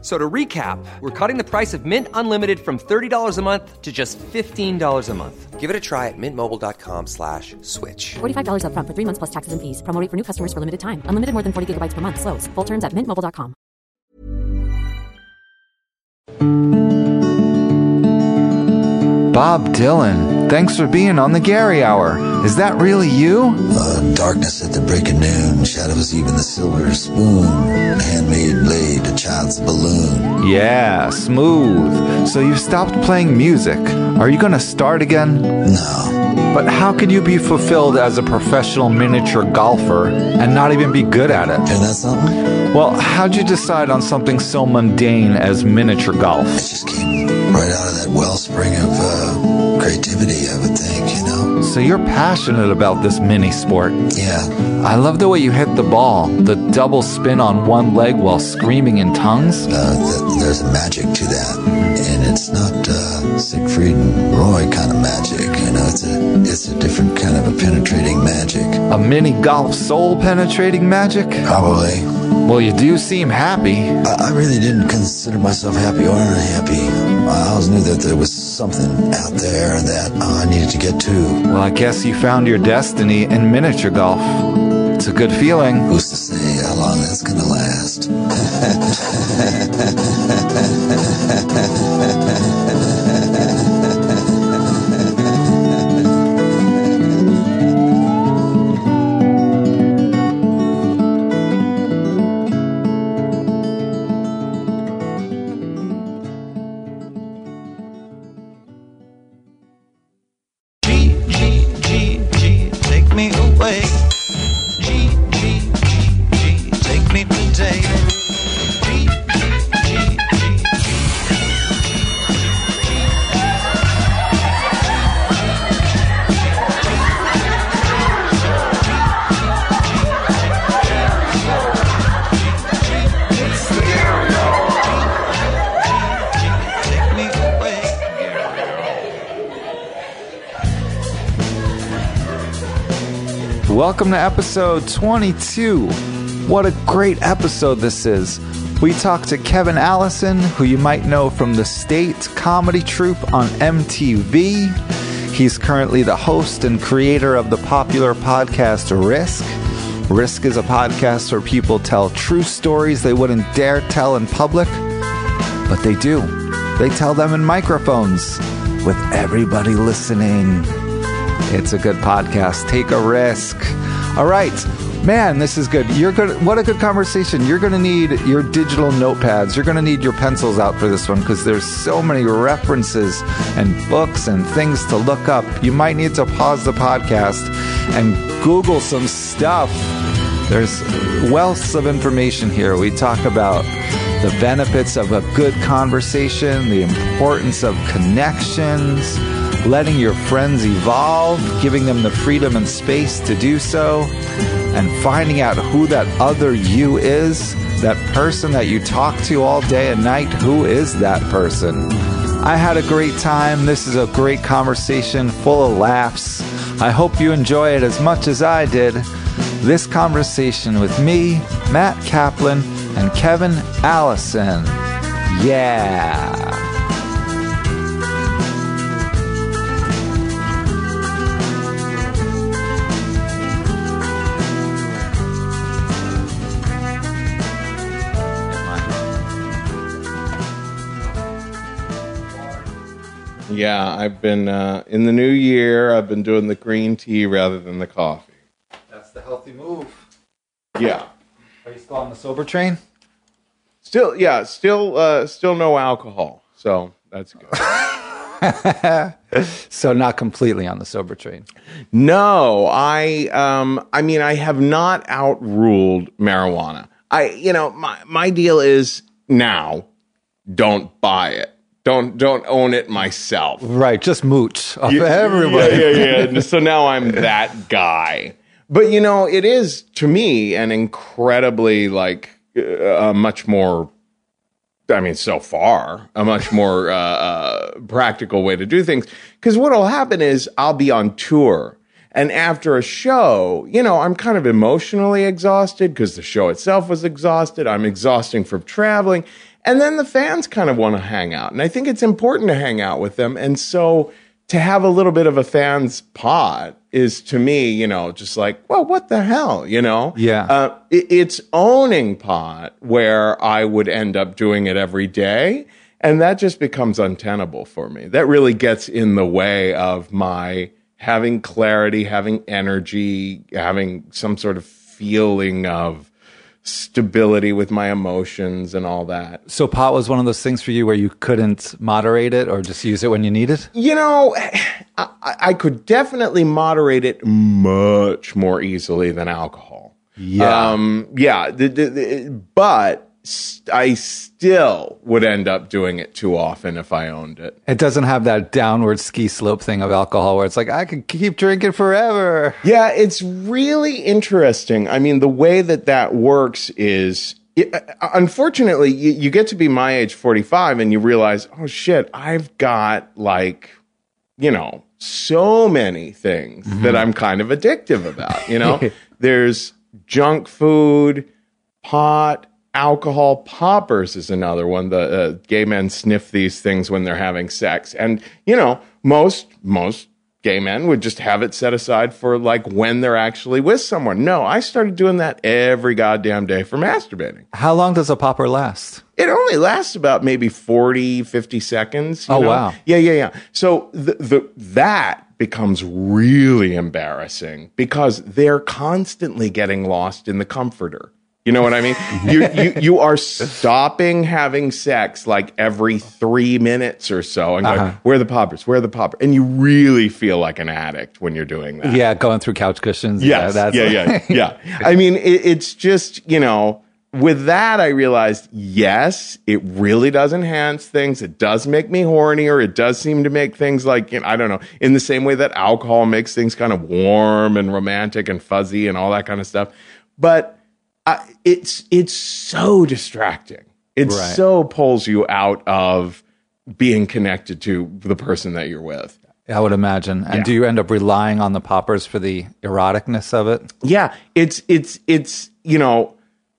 F- So to recap, we're cutting the price of Mint Unlimited from $30 a month to just $15 a month. Give it a try at mintmobile.com slash switch. $45 upfront for three months plus taxes and fees. Promo rate for new customers for limited time. Unlimited more than 40 gigabytes per month. Slows. Full terms at mintmobile.com. Bob Dylan, thanks for being on the Gary Hour. Is that really you? Uh, darkness at the break of noon, shadows even the silver spoon, handmade blade, a child's balloon. Yeah, smooth. So you've stopped playing music. Are you gonna start again? No, But how could you be fulfilled as a professional miniature golfer and not even be good at it? hear that something? Well, how'd you decide on something so mundane as miniature golf? It just came right out of that wellspring of uh, creativity, I would think, you know? So you're passionate about this mini sport. Yeah, I love the way you hit the ball, the double spin on one leg while screaming in tongues. uh, th- there's a magic to that. And it's not uh, Siegfried and Roy kind of magic, you know? It's a, it's a different kind of a penetrating magic. A mini golf soul penetrating magic? Probably. Well, you do seem happy. I, I really didn't consider myself happy or unhappy. I always knew that there was something out there that I needed to get to. Well, I guess you found your destiny in miniature golf. It's a good feeling. Who's to say how long that's gonna last? Welcome to episode 22. What a great episode this is. We talked to Kevin Allison, who you might know from the State Comedy Troupe on MTV. He's currently the host and creator of the popular podcast Risk. Risk is a podcast where people tell true stories they wouldn't dare tell in public, but they do. They tell them in microphones with everybody listening. It's a good podcast. Take a risk. All right. Man, this is good. You're good. What a good conversation. You're going to need your digital notepads. You're going to need your pencils out for this one because there's so many references and books and things to look up. You might need to pause the podcast and Google some stuff. There's wealths of information here. We talk about the benefits of a good conversation, the importance of connections, letting your friends evolve, giving them the freedom and space to do so, and finding out who that other you is, that person that you talk to all day and night. Who is that person? I had a great time. This is a great conversation full of laughs. I hope you enjoy it as much as I did. This conversation with me, Matt Kaplan, and Kevin Allison. Yeah. Yeah, I've been uh, in the new year. I've been doing the green tea rather than the coffee. That's the healthy move. Yeah, Are you still on the sober train? still, yeah, still, uh, still no alcohol. So that's good. So not completely on the sober train. no, I, um, I mean, I have not outruled marijuana. I, you know, my my deal is now, don't buy it. Don't don't own it myself. Right, just mooch off Yeah, everybody. Yeah, yeah, yeah. so now I'm that guy. But you know, it is to me an incredibly like uh, much more I mean, so far, a much more uh, uh, practical way to do things. Because what will happen is I'll be on tour. And after a show, you know, I'm kind of emotionally exhausted because the show itself was exhausted. I'm exhausting from traveling. And then the fans kind of want to hang out. And I think it's important to hang out with them. And so to have a little bit of a fans pod is to me, you know, just like, well, what the hell, you know? Yeah. Uh, it, it's owning pot where I would end up doing it every day. And that just becomes untenable for me. That really gets in the way of my having clarity, having energy, having some sort of feeling of stability with my emotions and all that. So pot was one of those things for you where you couldn't moderate it or just use it when you need it? You know, I, I could definitely moderate it much more easily than alcohol. Yeah. Um, yeah. The, the, the, but st- I still would end up doing it too often if I owned it. It doesn't have that downward ski slope thing of alcohol where it's like I could keep drinking forever. Yeah, it's really interesting. I mean, the way that that works is. It, uh, unfortunately, you, you get to be my age, 45, and you realize, oh shit, I've got like, you know, so many things that I'm kind of addictive about. You know, there's junk food, pot, alcohol, poppers is another one. The uh, gay men sniff these things when they're having sex, and you know, most most gay men would just have it set aside for like when they're actually with someone. No, I started doing that every goddamn day for masturbating. How long does a popper last? It only lasts about maybe 40, 50 seconds. you Oh, know? wow. Yeah, yeah, yeah. So the, the, that becomes really embarrassing because they're constantly getting lost in the comforter. You know what I mean? you, you, you are stopping having sex like every three minutes or so and going, Uh-huh. where are the poppers? Where are the poppers? And you really feel like an addict when you're doing that. Yeah, going through couch cushions. Yes. Yeah, Yeah, yeah, yeah. I mean, it, it's just, you know, with that, I realized, yes, it really does enhance things. It does make me hornier. It does seem to make things like, you know, I don't know, in the same way that alcohol makes things kind of warm and romantic and fuzzy and all that kind of stuff. But uh, it's, it's so distracting. It Right. so pulls you out of being connected to the person that you're with. I would imagine. And Yeah. do you end up relying on the poppers for the eroticness of it? yeah it's it's it's you know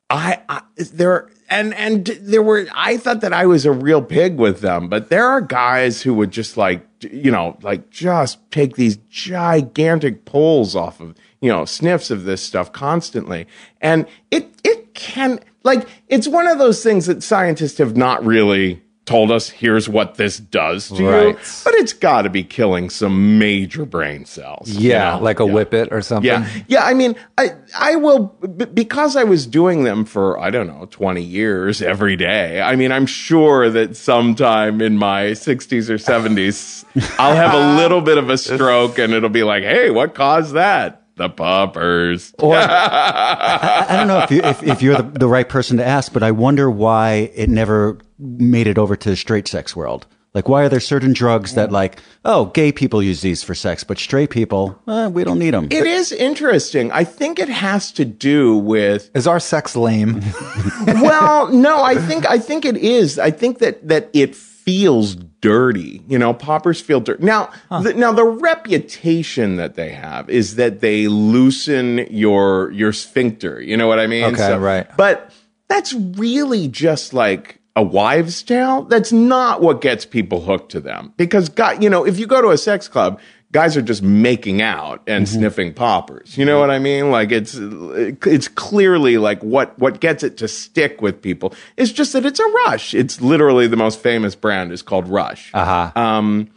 i, I there and and there were i thought that i was a real pig with them but there are guys who would just like you know like just take these gigantic pulls off of you know sniffs of this stuff constantly and it it can like it's one of those things that scientists have not really told us here's what this does to you but it's got to be killing some major brain cells you Yeah, know? like a Yeah. whippet or something. Yeah, yeah. I mean, I I will b- because I was doing them for I don't know twenty years every day. I mean, I'm sure that sometime in my 60s or 70s, I'll have a little bit of a stroke, and it'll be like, hey, what caused that? The poppers. I, I don't know if, you, if, if you're the, the right person to ask, but I wonder why it never made it over to the straight sex world. Like, why are there certain drugs that, like, oh, gay people use these for sex, but straight people, eh, we don't need them? It is interesting. I think it has to do with Is our sex lame? well, no, I think I think it is. I think that that it feels dirty. You know, poppers feel dirty. Now, the, now the reputation that they have is that they loosen your your sphincter. You know what I mean? Okay, right. But that's really just like a wives' tale. That's not what gets people hooked to them. Because, God, you know, if you go to a sex club, guys are just making out and Mm-hmm. sniffing poppers. You know what I mean? Like it's it's clearly like what what gets it to stick with people is just that it's a Rush. It's literally the most famous brand is called Rush. Uh-huh. Um,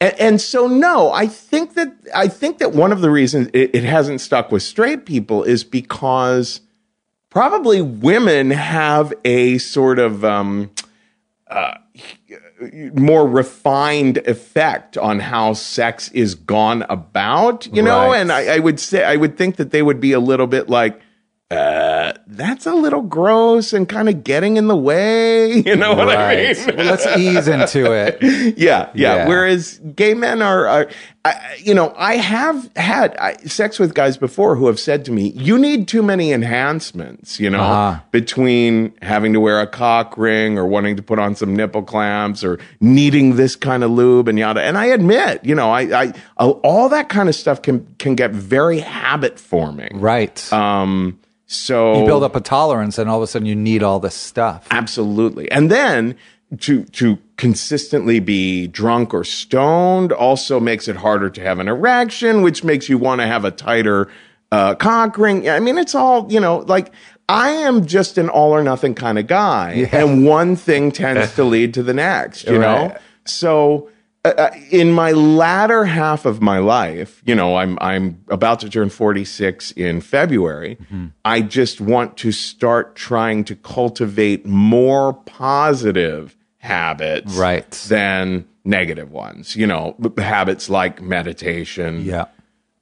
and, and so, no, I think that I think that one of the reasons it, it hasn't stuck with straight people is because probably women have a sort of um, uh, more refined effect on how sex is gone about, you know. Right. And I, I would say I would think that they would be a little bit like, uh, that's a little gross and kind of getting in the way. You know what I mean? Well, let's ease into it. yeah, yeah, Yeah. Whereas gay men are, are I, you know, I have had I, sex with guys before who have said to me, "You need too many enhancements," you know, Uh-huh. between having to wear a cock ring or wanting to put on some nipple clamps or needing this kind of lube and yada. And I admit, you know, I, I all that kind of stuff can can get very habit forming. Right. Um. So you build up a tolerance, and all of a sudden you need all this stuff. Absolutely. And then to to consistently be drunk or stoned also makes it harder to have an erection, which makes you want to have a tighter uh, cock ring. I mean, it's all you know. Like I am just an all or nothing kind of guy, and one thing tends to lead to the next. You know, so. Uh, uh, in my latter half of my life, you know, I'm I'm about to turn 46 in February. I just want to start trying to cultivate more positive habits Right. than negative ones. You know, habits like meditation. Yeah.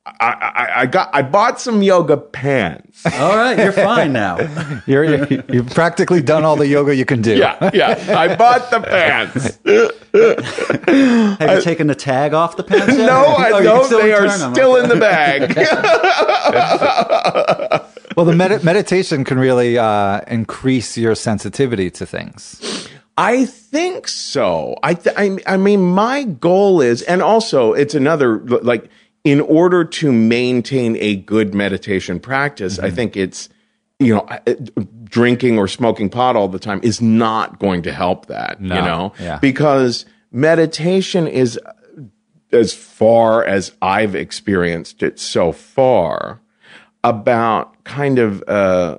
I, I, I got I bought some yoga pants. All right, you're fine now. You're, you're, you've practically done all the yoga you can do. yeah, yeah. I bought the pants. Have you taken the tag off the pants? yet? No, I Oh, don't. They are return them. still in the bag. Well, the med- meditation can really uh, increase your sensitivity to things. I think so. I, th- I I mean, my goal is, and also it's another like in order to maintain a good meditation practice, I think it's you know drinking or smoking pot all the time is not going to help that. You know, yeah. because meditation is as far as I've experienced it so far about kind of uh,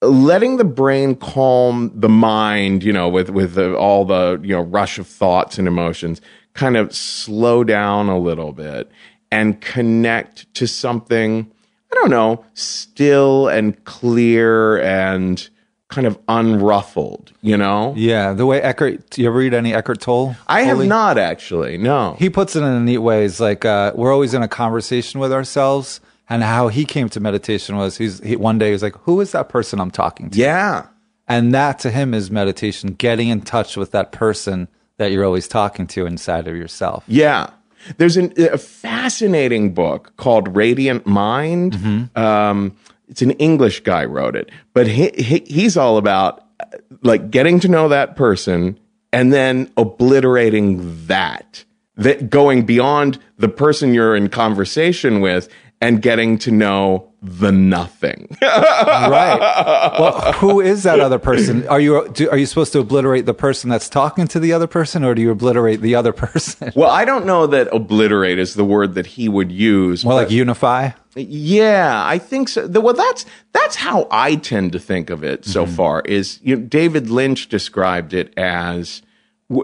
letting the brain calm the mind, you know, with with the, all the you know rush of thoughts and emotions, kind of slow down a little bit and connect to something. I don't know, still and clear and kind of unruffled. You know, Yeah, the way Eckhart, do you ever read any Eckhart Tolle? I have Tolle? not actually. No, He puts it in a neat way. It's like uh, we're always in a conversation with ourselves, and how he came to meditation was he's he, one day he was like, "Who is that person I'm talking to?" yeah. And that to him is meditation, getting in touch with that person that you're always talking to inside of yourself. Yeah. There's an, a fascinating book called Radiant Mind. Um, it's an English guy wrote it, but he, he, he's all about uh, like getting to know that person and then obliterating that, that going beyond the person you're in conversation with and getting to know the nothing. right. Well, who is that other person? Are you do, are you supposed to obliterate the person that's talking to the other person, or do you obliterate the other person? well, I don't know that obliterate is the word that he would use. More like unify. Yeah, I think so. Well, that's that's how I tend to think of it so far. Is you know, David Lynch described it as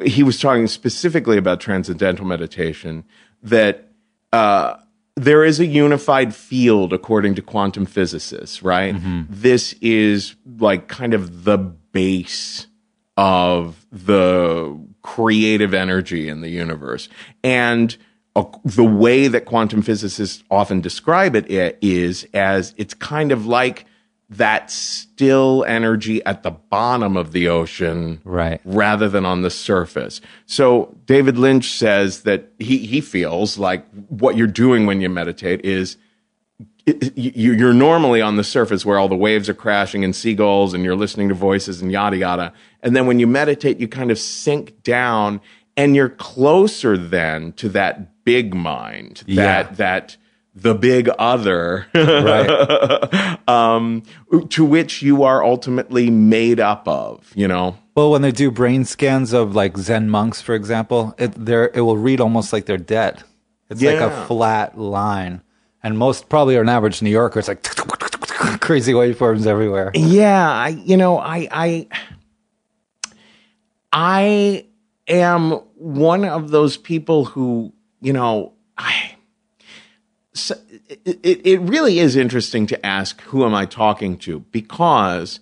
he was talking specifically about transcendental meditation that uh, there is a unified field according to quantum physicists. Right, this is like kind of the base of the creative energy in the universe. And uh, the way that quantum physicists often describe it is as it's kind of like that still energy at the bottom of the ocean Right. rather than on the surface. So David Lynch says that he, he feels like what you're doing when you meditate is it- you're normally on the surface where all the waves are crashing and seagulls and you're listening to voices and yada yada. And then when you meditate, you kind of sink down and you're closer then to that big mind, that, Yeah. that, the big other, Right. um, to which you are ultimately made up of, you know? Well, when they do brain scans of like Zen monks, for example, it there it will read almost like they're dead. It's like a flat line, and most probably are an average New Yorker, it's like crazy waveforms everywhere. Yeah, I you know, I I I am one of those people who, you know, I so it, it, really is interesting to ask who am I talking to because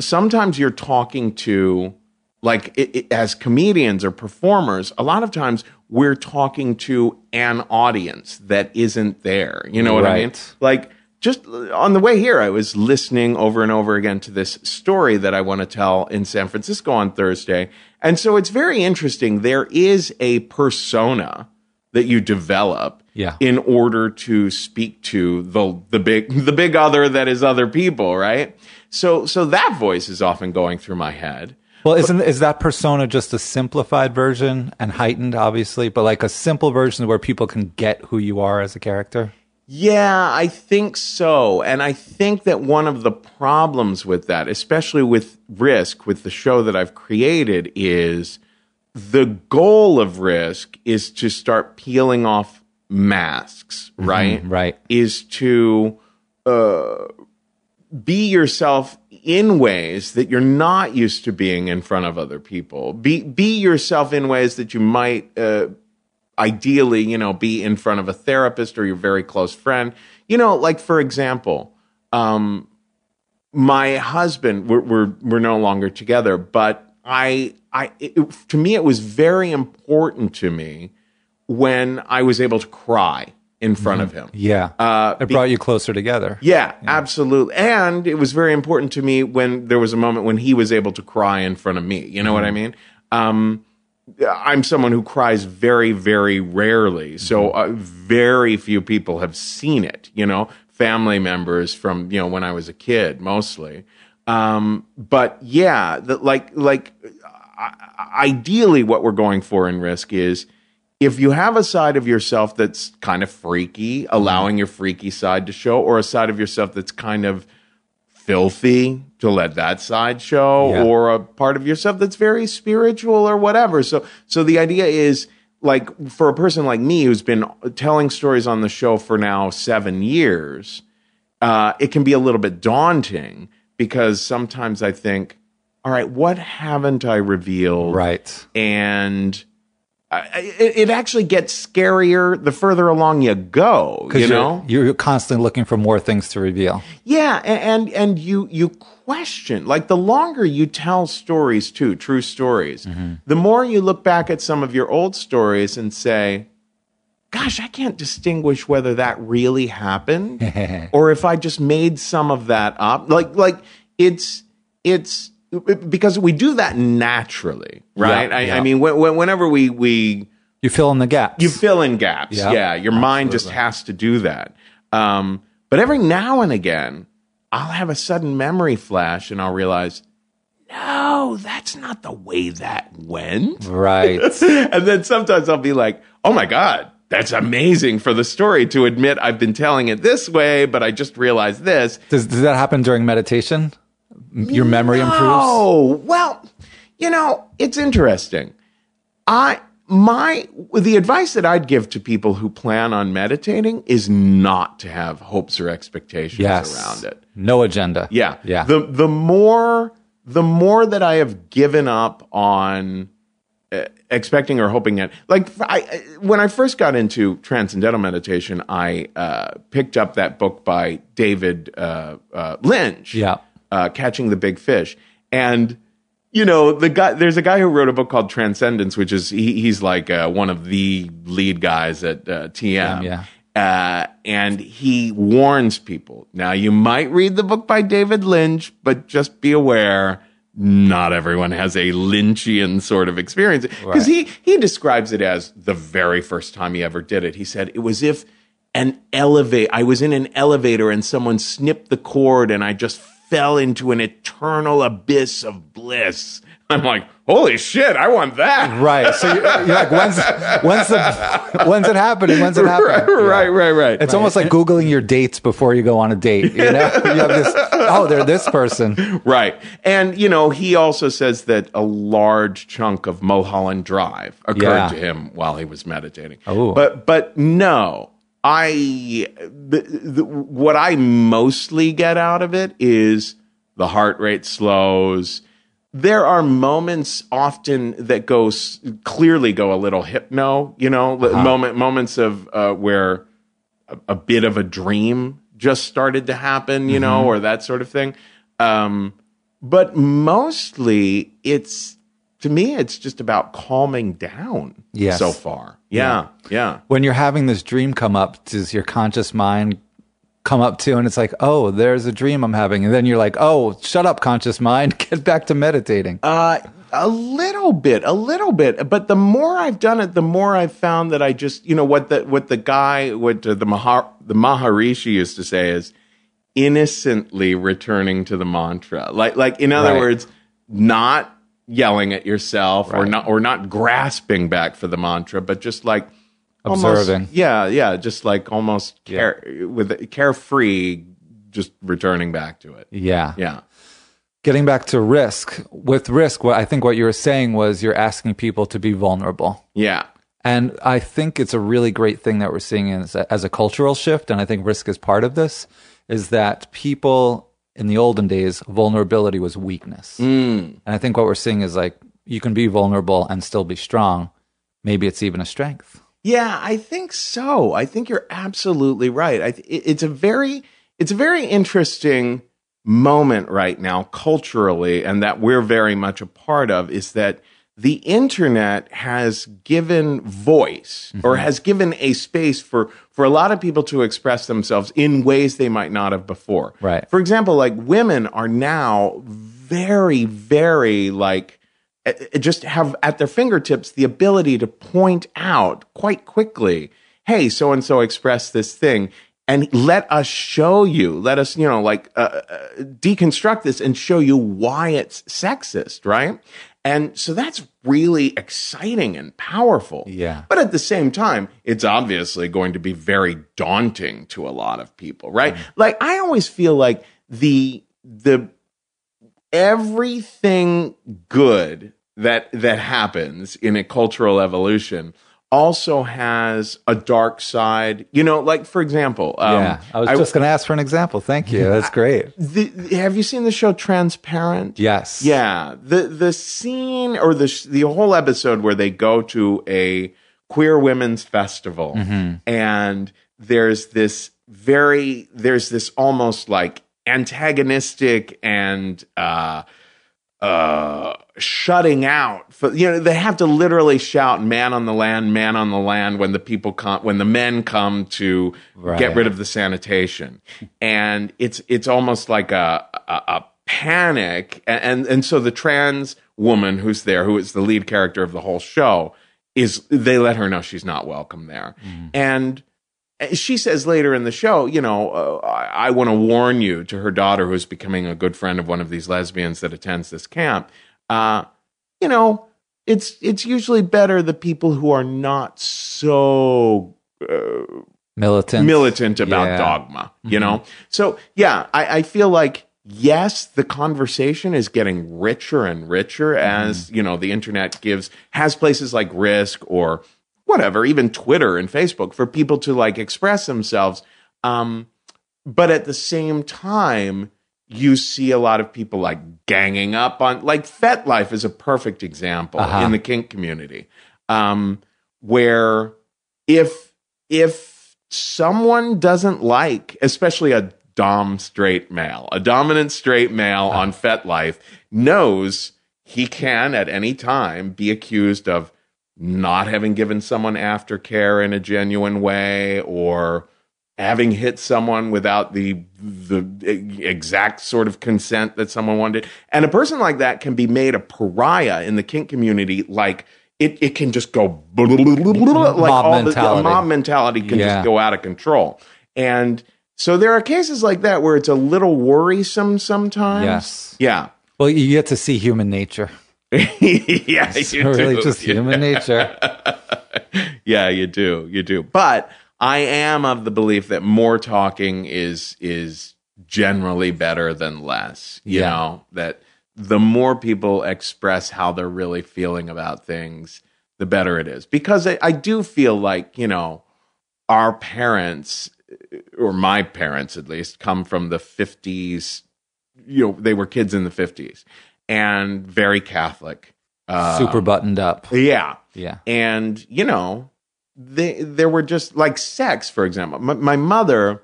sometimes you're talking to like it, it- as comedians or performers a lot of times we're talking to an audience that isn't there you know what i mean like just on the way here, I was listening over and over again to this story that I want to tell in San Francisco on Thursday. And so it's very interesting. There is a persona that you develop Yeah. in order to speak to the the big the big other that is other people, right? So so that voice is often going through my head. Well, isn't is that persona just a simplified version and heightened, obviously, but like a simple version where people can get who you are as a character? Yeah, I think so. And I think that one of the problems with that, especially with Risk, with the show that I've created, is the goal of Risk is to start peeling off masks, right? right. Is to uh, be yourself in ways that you're not used to being in front of other people. Be be yourself in ways that you might uh, ideally, you know, be in front of a therapist or your very close friend. You know, like for example, um, my husband, we're, we're we're no longer together, but I I it, to me it was very important to me when I was able to cry in front of him. Yeah. Uh, it be- brought you closer together. yeah, absolutely. And it was very important to me when there was a moment when he was able to cry in front of me. You know what I mean? Um, I'm someone who cries very, very rarely. So uh, very few people have seen it, you know, family members from, you know, when I was a kid mostly. Um, but yeah, the, like, like ideally what we're going for in risk is if you have a side of yourself that's kind of freaky, allowing your freaky side to show, or a side of yourself that's kind of filthy to let that side show, Yeah. or a part of yourself that's very spiritual or whatever. So, so the idea is like for a person like me who's been telling stories on the show for now seven years, uh, it can be a little bit daunting because sometimes I think, all right, what haven't I revealed? Right. and I- it, it actually gets scarier the further along you go. You Because know, you're, you're constantly looking for more things to reveal. yeah, a- and and you you question like the longer you tell stories too, true stories, mm-hmm. the more you look back at some of your old stories and say, "Gosh, I can't distinguish whether that really happened or if I just made some of that up." Like like it's it's because we do that naturally, right? Yeah, I, yeah. I mean, when, when- whenever we we You fill in the gaps. you fill in gaps. Yeah, Yeah, your mind just has to do that. Um, but every now and again, I'll have a sudden memory flash and I'll realize, no, that's not the way that went. right. and then sometimes I'll be like, oh my God, that's amazing for the story to admit I've been telling it this way, but I just realized this. Does, does that happen during meditation? Your memory improves? Oh, well, you know, it's interesting. I my the advice that I'd give to people who plan on meditating is not to have hopes or expectations Yes. around it. No agenda. Yeah. Yeah. The the more the more that I have given up on uh, expecting or hoping it, like I, I- when I first got into transcendental meditation, I uh, picked up that book by David uh, uh, Lynch. Yeah. Uh, Catching the Big Fish, and you know the guy. There's a guy who wrote a book called Transcendence, which is he, he's like uh, one of the lead guys at uh, TM. Yeah. Uh, and he warns people. Now, you might read the book by David Lynch, but just be aware not everyone has a Lynchian sort of experience. Because he, he describes it as the very first time he ever did it. He said it was if an elevate, I was in an elevator and someone snipped the cord and I just fell into an eternal abyss of bliss. I'm like, holy shit, I want that. Right. So you're, you're like, when's, when's, the, when's it happening? When's it happening? right, right, right. It's almost like Googling your dates before you go on a date. You know, you have this, oh, they're this person. Right. And, you know, he also says that a large chunk of Mulholland Drive occurred Yeah. to him while he was meditating. Oh. But, but no, I, the, the, what I mostly get out of it is the heart rate slows. There are moments often that go clearly go a little hypno, you know, Uh-huh. moment, moments of, uh, where a, a bit of a dream just started to happen, you know, Mm-hmm. or that sort of thing. Um, but mostly it's, to me, it's just about calming down Yes. so far. Yeah. Yeah. When you're having this dream come up, does your conscious mind come up to and it's like, oh, there's a dream I'm having. And then you're like, oh, shut up, conscious mind. Get back to meditating. Uh, a little bit, a little bit. But the more I've done it, the more I've found that I just, you know, what the what the guy, what the Mahar, the Maharishi used to say is innocently returning to the mantra. Like, like in other Right. words, not yelling at yourself or not or not grasping back for the mantra, but just like almost- Observing. yeah, yeah, just like almost Yeah. care, with carefree, just returning back to it. yeah. Yeah. Getting back to risk, with risk, what I think what you were saying was you're asking people to be vulnerable. Yeah. And I think it's a really great thing that we're seeing as a, as a cultural shift. And I think risk is part of this is that people in the olden days, vulnerability was weakness. Mm. And I think what we're seeing is like you can be vulnerable and still be strong. Maybe it's even a strength. Yeah, I think so. I think you're absolutely right. I th- it's a very it's a very interesting moment right now culturally and that we're very much a part of is that the internet has given voice or has given a space for for a lot of people to express themselves in ways they might not have before. Right. For example, like women are now very very like uh, uh, just have at their fingertips the ability to point out quite quickly, hey, so and so expressed this thing. And let us show you, let us, you know, like uh, uh, deconstruct this and show you why it's sexist, right? And so that's really exciting and powerful. Yeah. But at the same time, it's obviously going to be very daunting to a lot of people, right? Like I always feel like the the everything good that that happens in a cultural evolution also has a dark side. You know, like for example, um, yeah. I was just going to ask for an example. Thank you. That's great. the, have you seen the show Transparent? Yes. Yeah, the the scene or the the whole episode where they go to a queer women's festival and there's this very there's this almost like antagonistic and uh uh shutting out for you know they have to literally shout man on the land man on the land when the people come when the men come to Right. get rid of the sanitation and it's it's almost like a a, a panic and, and and so the trans woman who's there who is the lead character of the whole show is they let her know she's not welcome there and she says later in the show, you know, uh, I, I want to warn you to her daughter, who's becoming a good friend of one of these lesbians that attends this camp. Uh, you know, it's it's usually better the people who are not so Militant. militant about Yeah. dogma. You know, so yeah, I, I feel like yes, the conversation is getting richer and richer as you know the internet gives has places like Risk or whatever, even Twitter and Facebook for people to like express themselves. Um, but at the same time, you see a lot of people like ganging up on like FetLife is a perfect example Uh-huh. in the kink community, um, where if if someone doesn't like, especially a dom straight male, a dominant straight male on FetLife knows he can at any time be accused of not having given someone aftercare in a genuine way or having hit someone without the the exact sort of consent that someone wanted and a person like that can be made a pariah in the kink community like it, it can just go like Mob all the- mentality. mob mentality can Yeah. just go out of control and so there are cases like that where it's a little worrisome sometimes Yes. yeah Well, you get to see human nature. yeah It's really do. just human nature. yeah, you do, you do. But I am of the belief that more talking is is generally better than less. You Yeah. know that the more people express how they're really feeling about things, the better it is. Because I, I do feel like you know our parents or my parents at least come from the 50s you know they were kids in the 50s and very catholic uh, Super buttoned up. yeah Yeah. and you know they there were just like sex for example my, my mother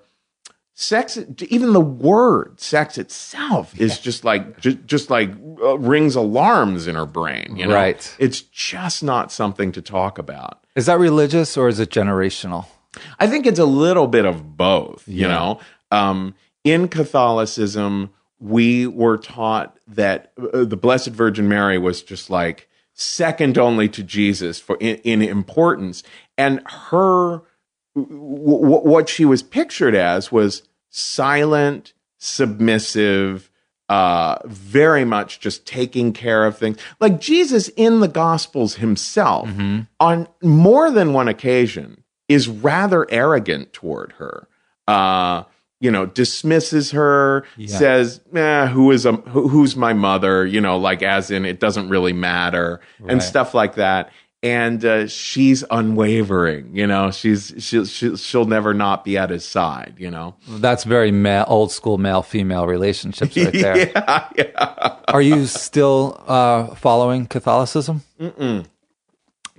sex even the word sex itself is just like just, just like uh, rings alarms in her brain you know Right. it's just not something to talk about Is that religious or is it generational? I think it's a little bit of both, you Yeah. know. Um, in Catholicism, we were taught that uh, the Blessed Virgin Mary was just like second only to Jesus for in, in importance, and her w- w- what she was pictured as was silent, submissive, uh, very much just taking care of things. Like Jesus in the Gospels himself, on more than one occasion, is rather arrogant toward her. Uh, you know, dismisses her, says, eh, who is a, who, who's my mother? You know, like as in it doesn't really matter and stuff like that. And uh, she's unwavering, you know. She's she'll, she'll she'll never not be at his side, you know. That's very male, old school male female relationships right there. yeah, yeah. Are you still uh, following Catholicism?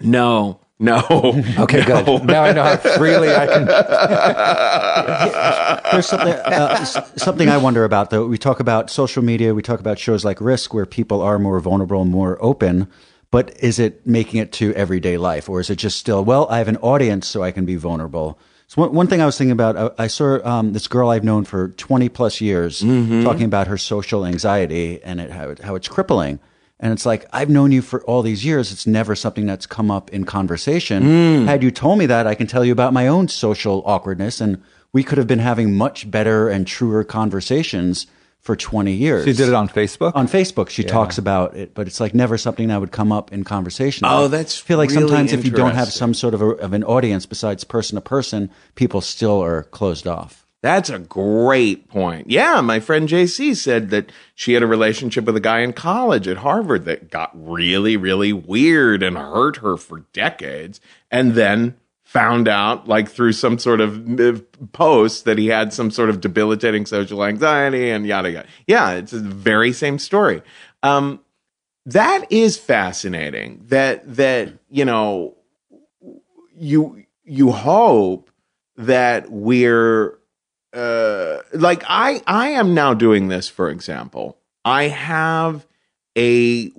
No, no. Okay, good. Now I know how freely I can. There's something, uh, something I wonder about, though. We talk about social media, we talk about shows like Risk, where people are more vulnerable, more open. But is it making it to everyday life, or is it just still, well, I have an audience, so I can be vulnerable? So one, one thing I was thinking about, I, I saw um, this girl I've known for 20 plus years talking about her social anxiety and it, how, it, how it's crippling. And it's like, I've known you for all these years. It's never something that's come up in conversation. Mm. Had you told me that, I can tell you about my own social awkwardness. And we could have been having much better and truer conversations for 20 years. She did it on Facebook. On Facebook, she talks about it, but it's like never something that would come up in conversation. Oh, that's I feel like really sometimes if you don't have some sort of, a, of an audience besides person to person, people still are closed off. That's a great point. Yeah, my friend JC said that she had a relationship with a guy in college at Harvard that got really, really weird and hurt her for decades. And then found out, like through some sort of uh, post, that he had some sort of debilitating social anxiety and yada yada. Yeah, it's the very same story. Um, that is fascinating. That that you know, you you hope that we're uh, like I I am now doing this for example. I have a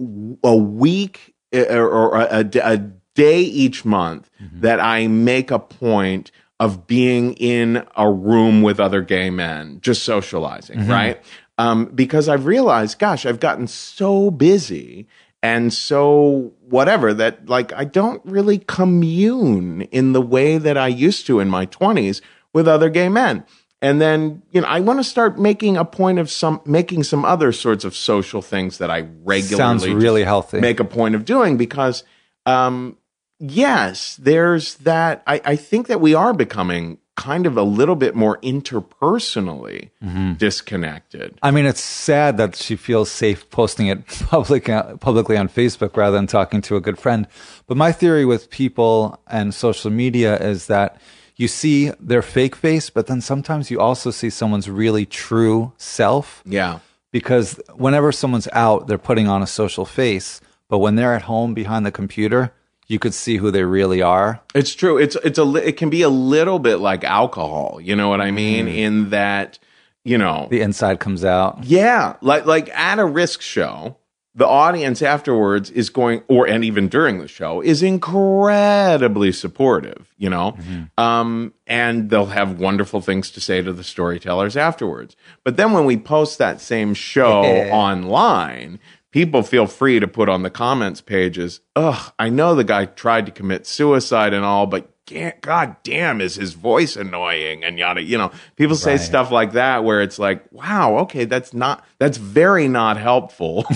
a week uh, or, a, a, a day each month that I make a point of being in a room with other gay men, just socializing, right? Um, because I've realized, gosh, I've gotten so busy and so whatever that like I don't really commune in the way that I used to in my 20s with other gay men. And then, you know, I want to start making a point of some making some other sorts of social things that I regularly Sounds really healthy. make a point of doing because um yes, there's that I, I think that we are becoming kind of a little bit more interpersonally disconnected. I mean, it's sad that she feels safe posting it public publicly on Facebook rather than talking to a good friend. But my theory with people and social media is that you see their fake face, but then sometimes you also see someone's really true self. Yeah. Because whenever someone's out, they're putting on a social face, but when they're at home behind the computer, you could see who they really are. It's true. It's it's a it can be a little bit like alcohol. You know what I mean? Mm. In that, you know, The inside comes out. yeah, like like at a risk show, the audience afterwards is going, or and even during the show, is incredibly supportive. You know, um, and they'll have wonderful things to say to the storytellers afterwards. But then when we post that same show online. People feel free to put on the comments pages, ugh, I know the guy tried to commit suicide and all, but god damn is his voice annoying and yada you know. People say stuff like that where it's like wow okay that's not that's very not helpful.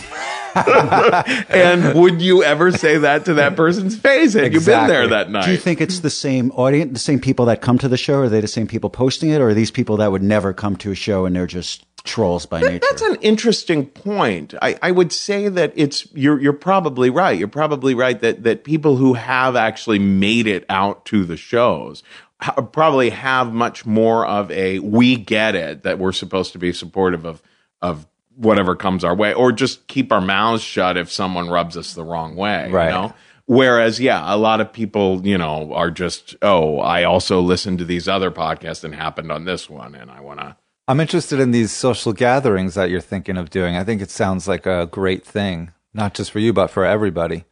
And would you ever say that to that person's face? Had you been there that night Do you think it's the same audience, the same people that come to the show? Are they the same people posting it, or are these people that would never come to a show and they're just trolls by nature? That's an interesting point. I, I would say that it's you're you're probably right. You're probably right that that people who have actually made it out to the shows ha- probably have much more of a we get it that we're supposed to be supportive of of whatever comes our way or just keep our mouths shut if someone rubs us the wrong way, Right. you know? Whereas, yeah, a lot of people, you know, are just, oh, I also listened to these other podcasts and happened on this one, and I want to. I'm interested in these social gatherings that you're thinking of doing. I think it sounds like a great thing, not just for you, but for everybody.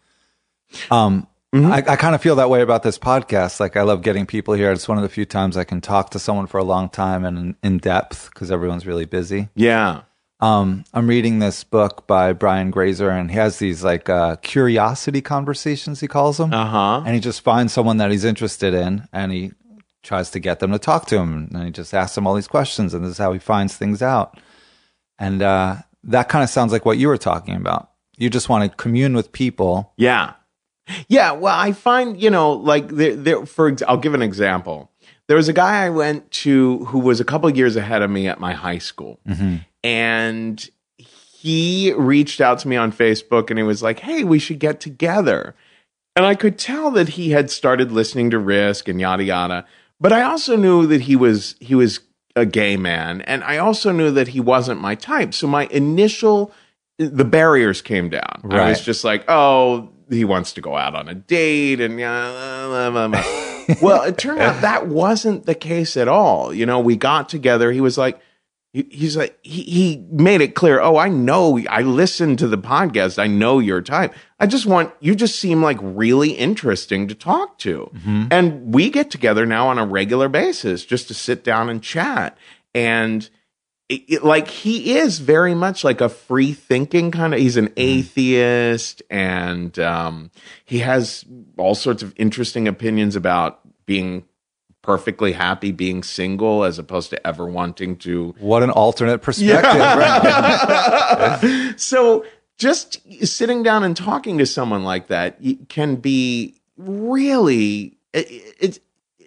Um, I, I kind of feel that way about this podcast. Like I love getting people here. It's one of the few times I can talk to someone for a long time and in, in depth because everyone's really busy. Yeah. Um, I'm reading this book by Brian Grazer, and he has these like uh, curiosity conversations. He calls them, Uh huh. and he just finds someone that he's interested in, and he tries to get them to talk to him, and he just asks them all these questions, and this is how he finds things out. And uh, that kind of sounds like what you were talking about. You just want to commune with people. Yeah. Yeah. Well, I find, you know, like there, there, for, I'll give an example. There was a guy I went to who was a couple of years ahead of me at my high school. And he reached out to me on Facebook and he was like, Hey, we should get together. And I could tell that he had started listening to Risk and yada yada. But I also knew that he was he was a gay man, and I also knew that he wasn't my type. So my initial the barriers came down. I was just like, oh, he wants to go out on a date, and yeah. blah, blah, blah. well, it turned out that wasn't the case at all. You know, we got together. He was like, he's like, he, he made it clear. Oh, I know. I listened to the podcast. I know your type. I just want you. Just seem like really interesting to talk to, and we get together now on a regular basis just to sit down and chat. And it, it- like he is very much like a free thinking kind of he's an atheist and um, he has all sorts of interesting opinions about being perfectly happy being single as opposed to ever wanting to What an alternate perspective. right? so just sitting down and talking to someone like that can be really it, it's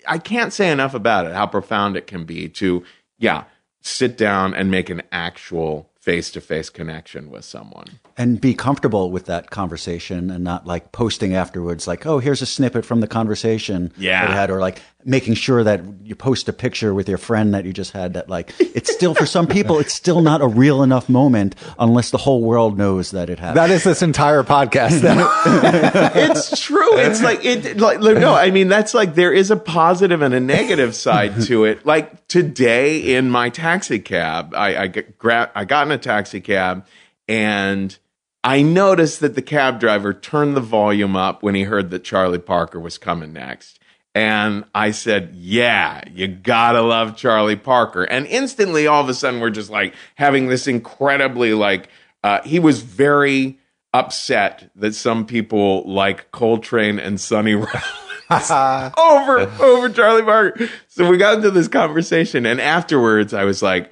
i can't say enough about it how profound it can be to yeah sit down and make an actual face-to-face connection with someone and be comfortable with that conversation and not like posting afterwards like oh here's a snippet from the conversation Yeah. that we had or like making sure that you post a picture with your friend that you just had that like it's still for some people it's still not a real enough moment unless the whole world knows that it happened that is this entire podcast. Then. it's true. It's like it. Like like, no, I mean that's like there is a positive and a negative side to it. Like today in my taxi cab, I I get, gra- I got in a taxi cab and I noticed that the cab driver turned the volume up when he heard that Charlie Parker was coming next. And I said, Yeah, you gotta love Charlie Parker. And instantly, all of a sudden, we're just like having this incredibly, like, uh, he was very upset that some people like Coltrane and Sonny Rollins over over Charlie Parker. So we got into this conversation, and afterwards, I was like,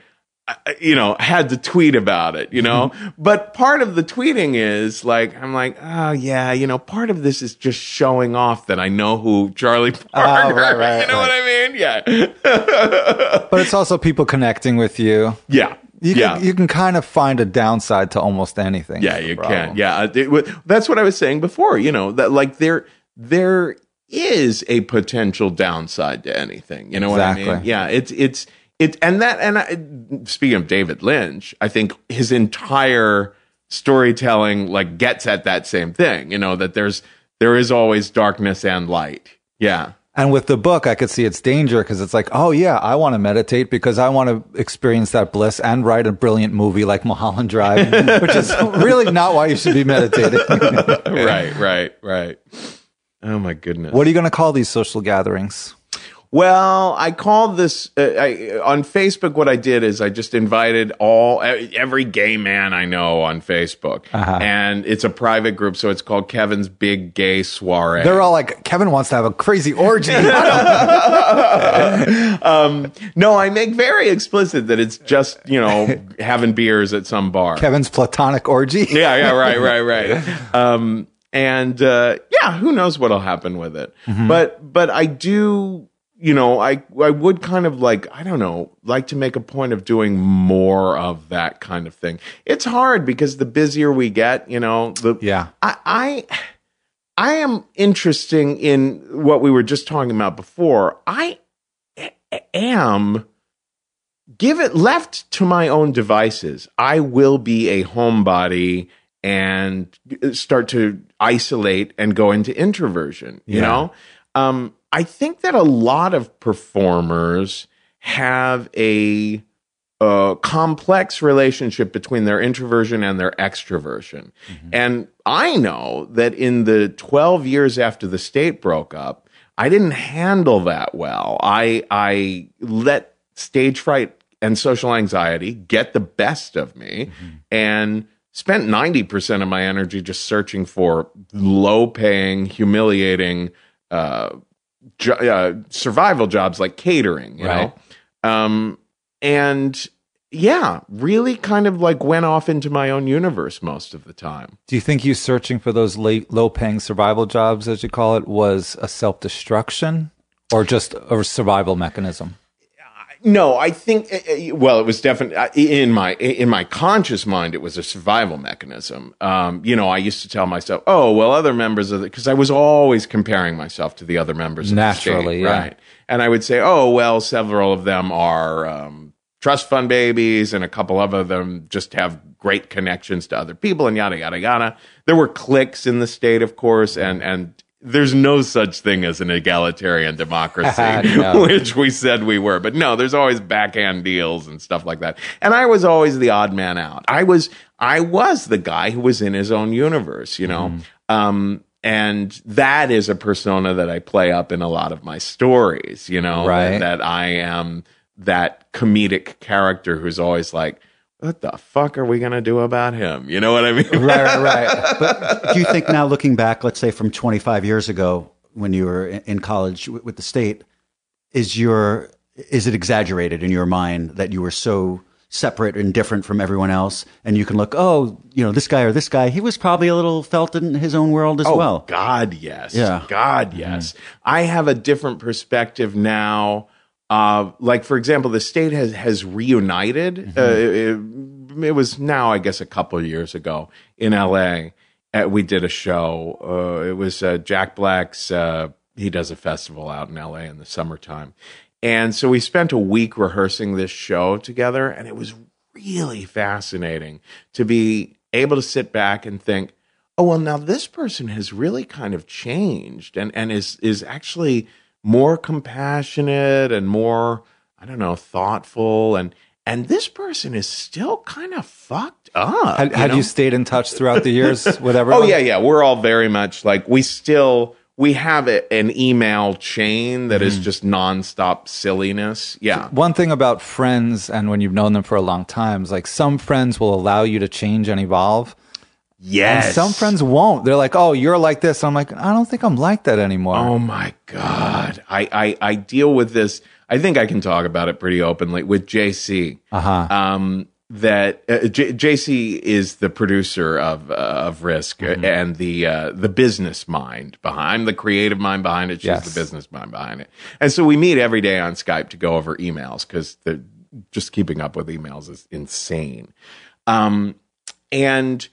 you know, had to tweet about it, you know. Mm-hmm. but part of the tweeting is like, I'm like, oh yeah, you know, part of this is just showing off that I know who Charlie oh, Parker. right, right, you know what I mean? Yeah, but it's also people connecting with you. yeah, You yeah. can, you can kind of find a downside to almost anything. Yeah, you problem. can. Yeah, it that's what I was saying before. You know that like there there is a potential downside to anything. You know what I mean? Yeah, it's it's it and that and I, speaking of David Lynch, I think his entire storytelling like gets at that same thing. You know that there's there is always darkness and light. Yeah. And with the book, I could see its danger because it's like, oh yeah, I want to meditate because I want to experience that bliss and write a brilliant movie like Mulholland Drive, which is really not why you should be meditating. right. Right. Right. Oh my goodness. what are you going to call these social gatherings? Well, I called this uh, I, on Facebook. What I did is I just invited all every gay man I know on Facebook, Uh-huh. and it's a private group, so it's called Kevin's Big Gay Soiree. They're all like, Kevin wants to have a crazy orgy. um, no, I make very explicit that it's just you know having beers at some bar. Kevin's platonic orgy. yeah, yeah, right, right, right. Um, and uh, yeah, who knows what'll happen with it? But but I do, you know, I I would kind of like I don't know, like to make a point of doing more of that kind of thing. It's hard because the busier we get, you know, the Yeah. I I, I am interesting in what we were just talking about before. I am give it left to my own devices i will be a homebody and start to isolate and go into introversion you Yeah. know um, i think that a lot of performers have a uh, complex relationship between their introversion and their extroversion. And I know that in the 12 years after the state broke up, I didn't handle that well. I, I let stage fright and social anxiety get the best of me and spent 90% of my energy just searching for low paying, humiliating, uh, jo- uh, survival jobs like catering, you Right. know? Um, and yeah, really kind of like went off into my own universe most of the time. Do you think you searching for those low paying survival jobs, as you call it, was a self destruction or just a survival mechanism? No, I think uh, uh, well, it was definitely in my in my conscious mind. It was a survival mechanism. Um, you know, I used to tell myself, "Oh, well, other members of the," because I was always comparing myself to the other members of Naturally, the state, yeah. right? And I would say, "Oh, well, several of them are um, trust fund babies, and a couple of them just have great connections to other people, and yada yada yada." There were cliques in the state, of course, and and. There's no such thing as an egalitarian democracy, No. which we said we were. But no, there's always backhand deals and stuff like that. And I was always the odd man out. I was I was the guy who was in his own universe, you know. Um and that is a persona that I play up in a lot of my stories, you know, Right. that, that I am that comedic character who's always like, what the fuck are we going to do about him? You know what I mean? Right, right, right. But do you think now, looking back, let's say from 25 years ago, when you were in college with the state, is your is it exaggerated in your mind that you were so separate and different from everyone else, and you can look, oh, you know, this guy or this guy, he was probably a little felt in his own world as Oh, well. God, yes. Yeah. God, mm-hmm. yes. I have a different perspective now. Uh, like, for example, the state has, has reunited. Uh, it, it was now, I guess, a couple of years ago in LA. Uh, we did a show. Uh, it was uh, Jack Black's, uh, he does a festival out in LA in the summertime. And so we spent a week rehearsing this show together, and it was really fascinating to be able to sit back and think, oh well now this person has really kind of changed and and is is actually more compassionate and more i don't know thoughtful and and this person is still kind of fucked up Had, had know? you stayed in touch throughout the years with oh yeah yeah we're all very much like we still we have a, an email chain that Mm-hmm. is just nonstop silliness yeah One thing about friends and when you've known them for a long time is like some friends will allow you to change and evolve. Yes And some friends won't. They're like, oh, you're like this. I'm like, I don't think I'm like that anymore. Oh my god, I, I I deal with this. I think I can talk about it pretty openly with JC. Uh-huh. Um, that uh, J- JC is the producer of uh, of Risk Mm-hmm. uh, and the uh, the business mind behind. The creative mind behind it. She's Yes. the business mind behind it. And so we meet every day on Skype to go over emails because the just keeping up with emails is insane. Um, and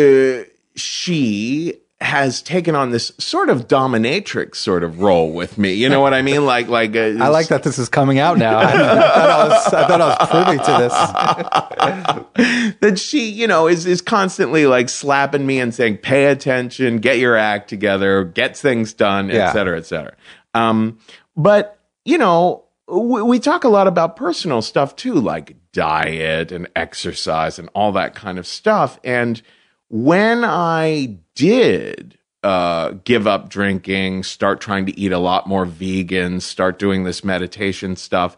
uh, she has taken on this sort of dominatrix sort of role with me. You know what I mean? Like, like uh, I like that this is coming out now. I, thought I was, I thought I was privy to this. that she, you know, is is constantly like slapping me and saying, "Pay attention, get your act together, get things done, Yeah. et cetera, et cetera." Um, but you know, we, we talk a lot about personal stuff too, like diet and exercise and all that kind of stuff. And when I did uh, give up drinking, start trying to eat a lot more vegan, start doing this meditation stuff,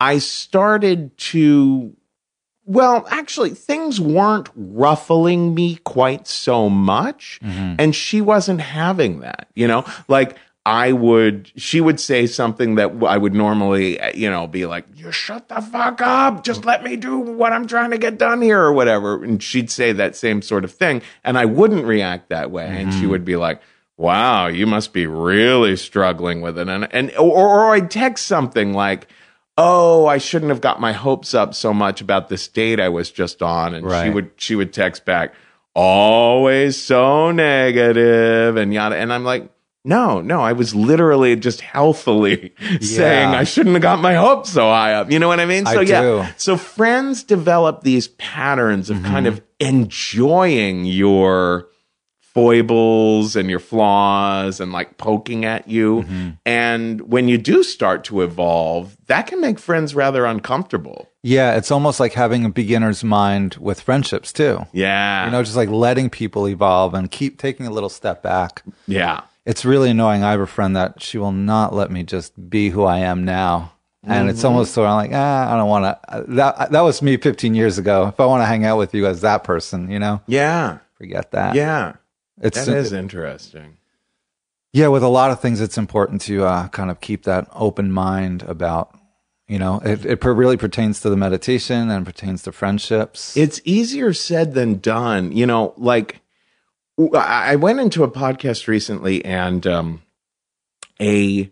I started to well, actually, things weren't ruffling me quite so much. And she wasn't having that, you know? Like, I would, she would say something that I would normally, uh, you know, be like, you shut the fuck up. Just let me do what I'm trying to get done here or whatever. And she'd say that same sort of thing. And I wouldn't react that way. And she would be like, wow, you must be really struggling with it. And, and, or, or I'd text something like, oh, I shouldn't have got my hopes up so much about this date I was just on. And she would she would text back, always so negative and yada. And I'm like, no, no, I was literally just healthily saying I shouldn't have got my hopes so high up. You know what I mean? I So yeah. do. So friends develop these patterns of kind of enjoying your foibles and your flaws and like poking at you. Mm-hmm. And when you do start to evolve, that can make friends rather uncomfortable. Yeah, it's almost like having a beginner's mind with friendships too. Yeah. You know, just like letting people evolve and keep taking a little step back. yeah. It's really annoying. I have a friend that she will not let me just be who I am now. And it's almost sort of like, ah, I don't want to. That that was me 15 years ago. If I want to hang out with you as that person, you know, Yeah. forget that. Yeah. it's That is interesting. yeah. With a lot of things, it's important to uh, kind of keep that open mind about, you know, it, it per- really pertains to the meditation and pertains to friendships. It's easier said than done. You know, like I went into a podcast recently and um a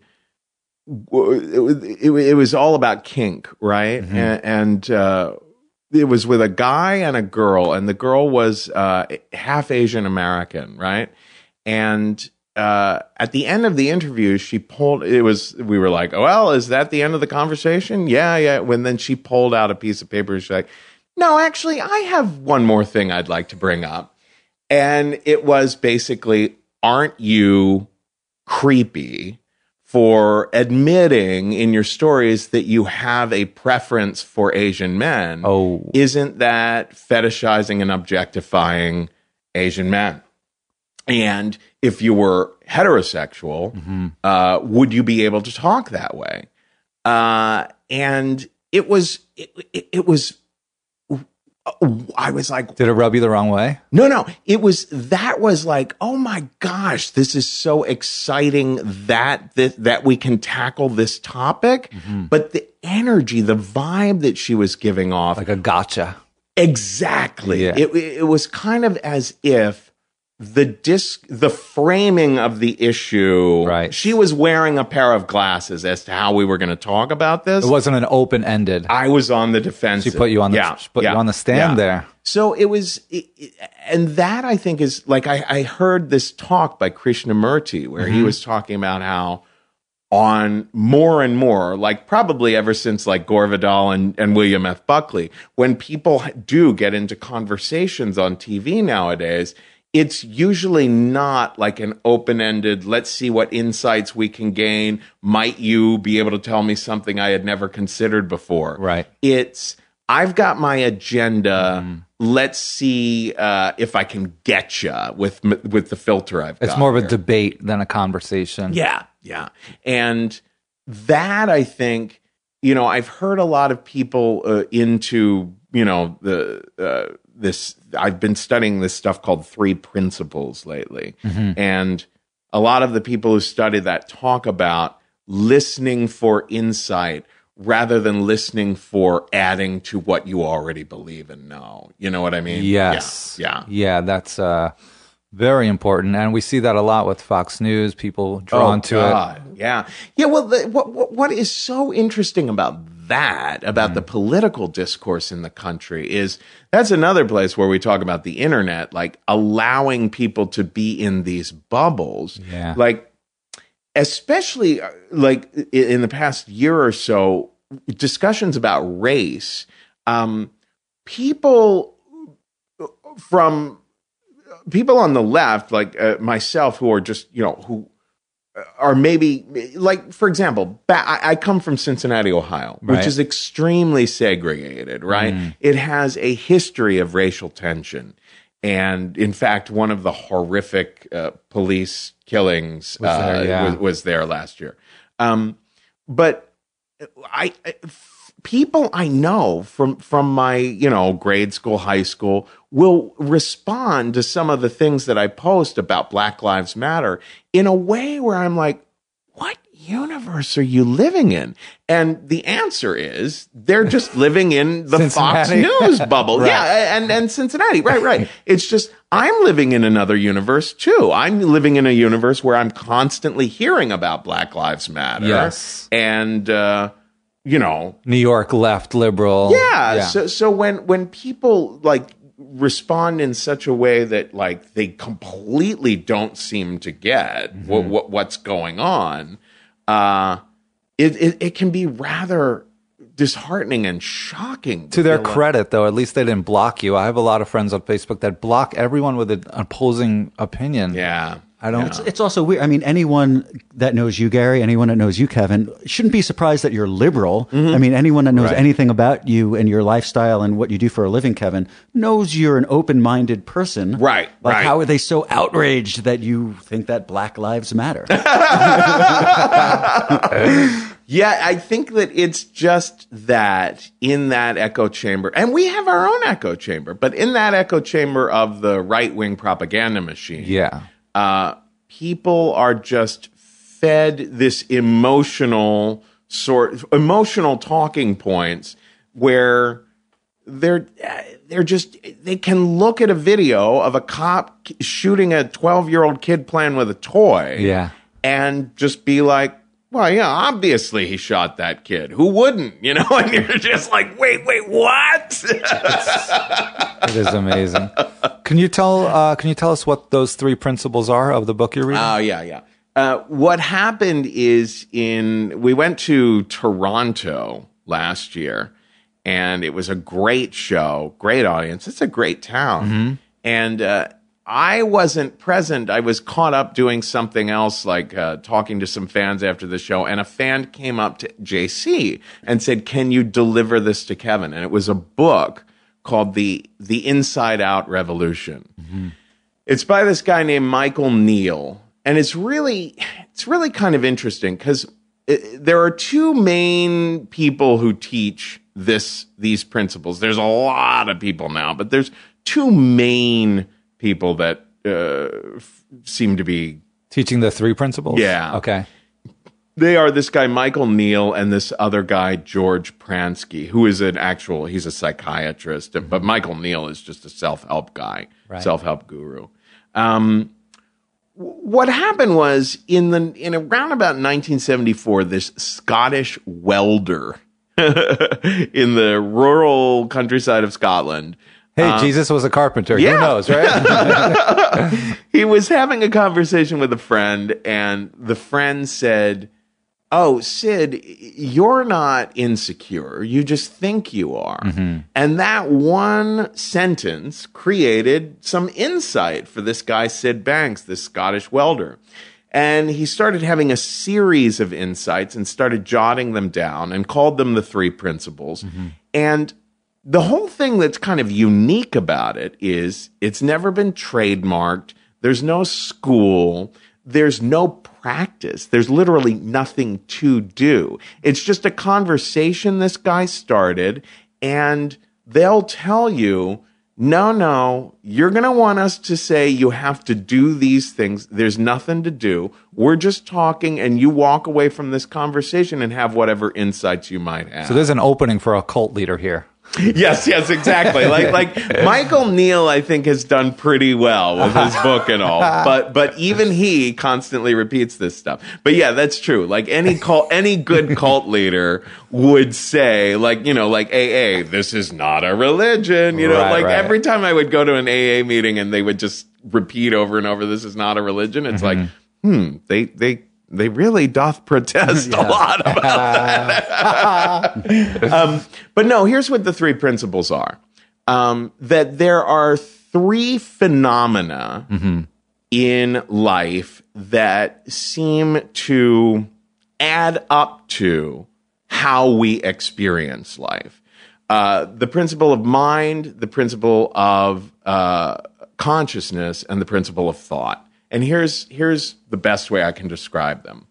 it, was- it, was all about kink, right? And, and uh it was with a guy and a girl and the girl was uh half Asian American, right? And uh, at the end of the interview, she pulled. It was we were like, "Well, is that the end of the conversation?" Yeah, yeah. When then she pulled out a piece of paper. She's like, "No, actually, I have one more thing I'd like to bring up," and it was basically, "Aren't you creepy for admitting in your stories that you have a preference for Asian men? Oh. isn't that fetishizing and objectifying Asian men?" And if you were heterosexual, uh, would you be able to talk that way? Uh, and it was, it, it, it was, I was like, Did it rub you the wrong way? no, no, it was, that was like, oh my gosh, this is so exciting that, that, that we can tackle this topic. Mm-hmm. But the energy, the vibe that she was giving off, Like a gotcha. Exactly. Yeah. It it was kind of as if the disc the framing of the issue Right. she was wearing a pair of glasses as to how we were going to talk about this It wasn't an open ended. i was on the defense She put you on the she put you on the stand there. so it was it, it- and that i think is like i, I heard this talk by krishnamurti where Mm-hmm. he was talking about how on more and more, like probably ever since like Gore Vidal and, and William F. Buckley, when people do get into conversations on TV nowadays, it's usually not like an open ended, let's see what insights we can gain. Might you be able to tell me something I had never considered before? Right. It's, I've got my agenda. Let's see uh, if I can get you with with the filter I've got. It's more of a debate than a conversation. Yeah, yeah. And that I think, you know, I've heard a lot of people uh, into, you know, the uh, this I've been studying this stuff called three principles lately. And a lot of the people who study that talk about listening for insight rather than listening for adding to what you already believe and know. You know what I mean? Yes. Yeah. Yeah, that's uh, very important. And we see that a lot with Fox News, people drawn to it. Oh, Yeah, yeah. Well, the, what, what what is so interesting about that, about the Mm. political discourse in the country, is that's another place where we talk about the internet, like allowing people to be in these bubbles. Yeah. Like, especially uh, like in the past year or so, discussions about race. Um, people from people on the left, like uh, myself, who are just you know who are maybe like for example, I, come from Cincinnati, Ohio, Right. which is extremely segregated. Right, it has a history of racial tension. And in fact, one of the horrific uh, police killings Was there, uh, yeah. was, was there last year. Um, but I, I- people I know from from my you know grade school, high school will respond to some of the things that I post about Black Lives Matter in a way where I'm like, what universe are you living in? And the answer is they're just living in the Fox News bubble. Right. Yeah, and and Cincinnati. Right, right. It's just I'm living in another universe too. I'm living in a universe where I'm constantly hearing about Black Lives Matter. Yes. And uh, you know, New York left liberal. yeah, So so when when people like respond in such a way that like they completely don't seem to get Mm-hmm. what, what what's going on, uh, it, it it can be rather disheartening and shocking. To their feel like- credit, though, at least they didn't block you. I have a lot of friends on Facebook that block everyone with an opposing opinion. yeah. I don't. It's, it's also weird. I mean, anyone that knows you, Gary, anyone that knows you, Kevin, shouldn't be surprised that you're liberal. Mm-hmm. I mean, anyone that knows Right. anything about you and your lifestyle and what you do for a living, Kevin, knows you're an open-minded person. Right, Like, right. how are they so outraged that you think that Black Lives Matter? Yeah, I think that it's just that in that echo chamber, and we have our own echo chamber, but in that echo chamber of the right wing propaganda machine, Yeah. Uh, people are just fed this emotional sort, emotional talking points where they're they're just they can look at a video of a cop shooting a 12 year old kid playing with a toy Yeah. and just be like well yeah obviously he shot that kid who wouldn't you know and you're just like wait wait what It is amazing. can you tell? Uh, can you tell us what those three principles are of the book you're reading? Oh yeah, yeah. Uh, what happened is in we went to Toronto last year, and it was a great show, great audience. It's a great town, and uh, I wasn't present. I was caught up doing something else, like uh, talking to some fans after the show, and a fan came up to JC and said, "Can you deliver this to Kevin?" And it was a book called the the Inside Out Revolution. It's by this guy named Michael Neill, and it's really it's really kind of interesting because there are two main people who teach this these principles. There's a lot of people now, but there's two main people that uh, f- seem to be Teaching the three principles. Yeah. Okay. they are this guy Michael Neill and this other guy George Pransky, who is an actual he's a psychiatrist, but Michael Neill is just a self help guy, self help guru. Um, what happened was in the in around about 1974, this Scottish welder in the rural countryside of Scotland. Hey, um, Jesus was a carpenter. Yeah. Who knows, right? he was having a conversation with a friend, and the friend said, Oh, Sid, you're not insecure. You just think you are. Mm-hmm. And that one sentence created some insight for this guy, Syd Banks, this Scottish welder. And he started having a series of insights and started jotting them down and called them the three principles. Mm-hmm. And the whole thing that's kind of unique about it is it's never been trademarked. There's no school. There's no practice. There's literally nothing to do. It's just a conversation this guy started, and they'll tell you, no, no, you're going to want us to say you have to do these things. There's nothing to do. We're just talking, and you walk away from this conversation and have whatever insights you might have. so there's an opening for a cult leader here. Yes, yes, exactly. Like like Michael Neill, I think has done pretty well with his uh-huh. book and all. Uh-huh. But but even he constantly repeats this stuff. But yeah, that's true. Like any cult, any good cult leader would say, like you know, like AA, this is not a religion. You know, Right, like right. every time I would go to an AA meeting and they would just repeat over and over, this is not a religion. It's like, mm-hmm. hmm, they they. They really doth protest a lot about um, but no, here's what the three principles are um, that there are three phenomena in life that seem to add up to how we experience life. Uh, the principle of mind, the principle of uh, consciousness, and the principle of thought. And here's here's the best way I can describe them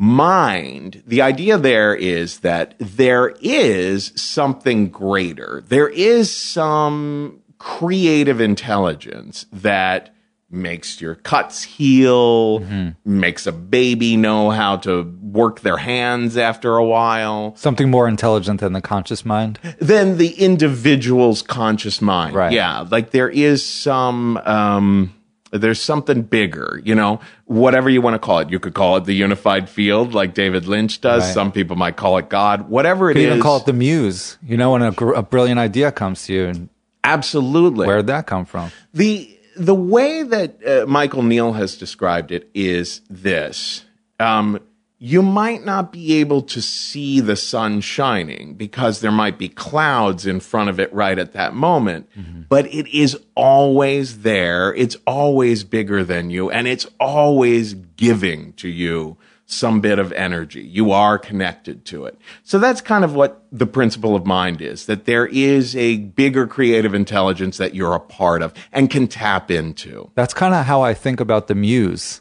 mind, the idea there is that there is something greater. There is some creative intelligence that makes your cuts heal, makes a baby know how to work their hands after a while, Something more intelligent than the conscious mind. than the individual's conscious mind. Right. Yeah. Like there is some, um, there's something bigger, you know, whatever you want to call it. You could call it the unified field, like David Lynch does. Right. Some people might call it God. Whatever it You is, can even call it the muse. You know, when a, gr- a brilliant idea comes to you, and absolutely. where'd that come from? The the way that uh, Michael Neill has described it is this: um, you might not be able to see the sun shining because there might be clouds in front of it right at that moment, mm-hmm. but it is always there. It's always bigger than you and it's always giving to you some bit of energy. You are connected to it. So that's kind of what the principle of mind is, that there is a bigger creative intelligence that you're a part of and can tap into. That's kind of how I think about the muse.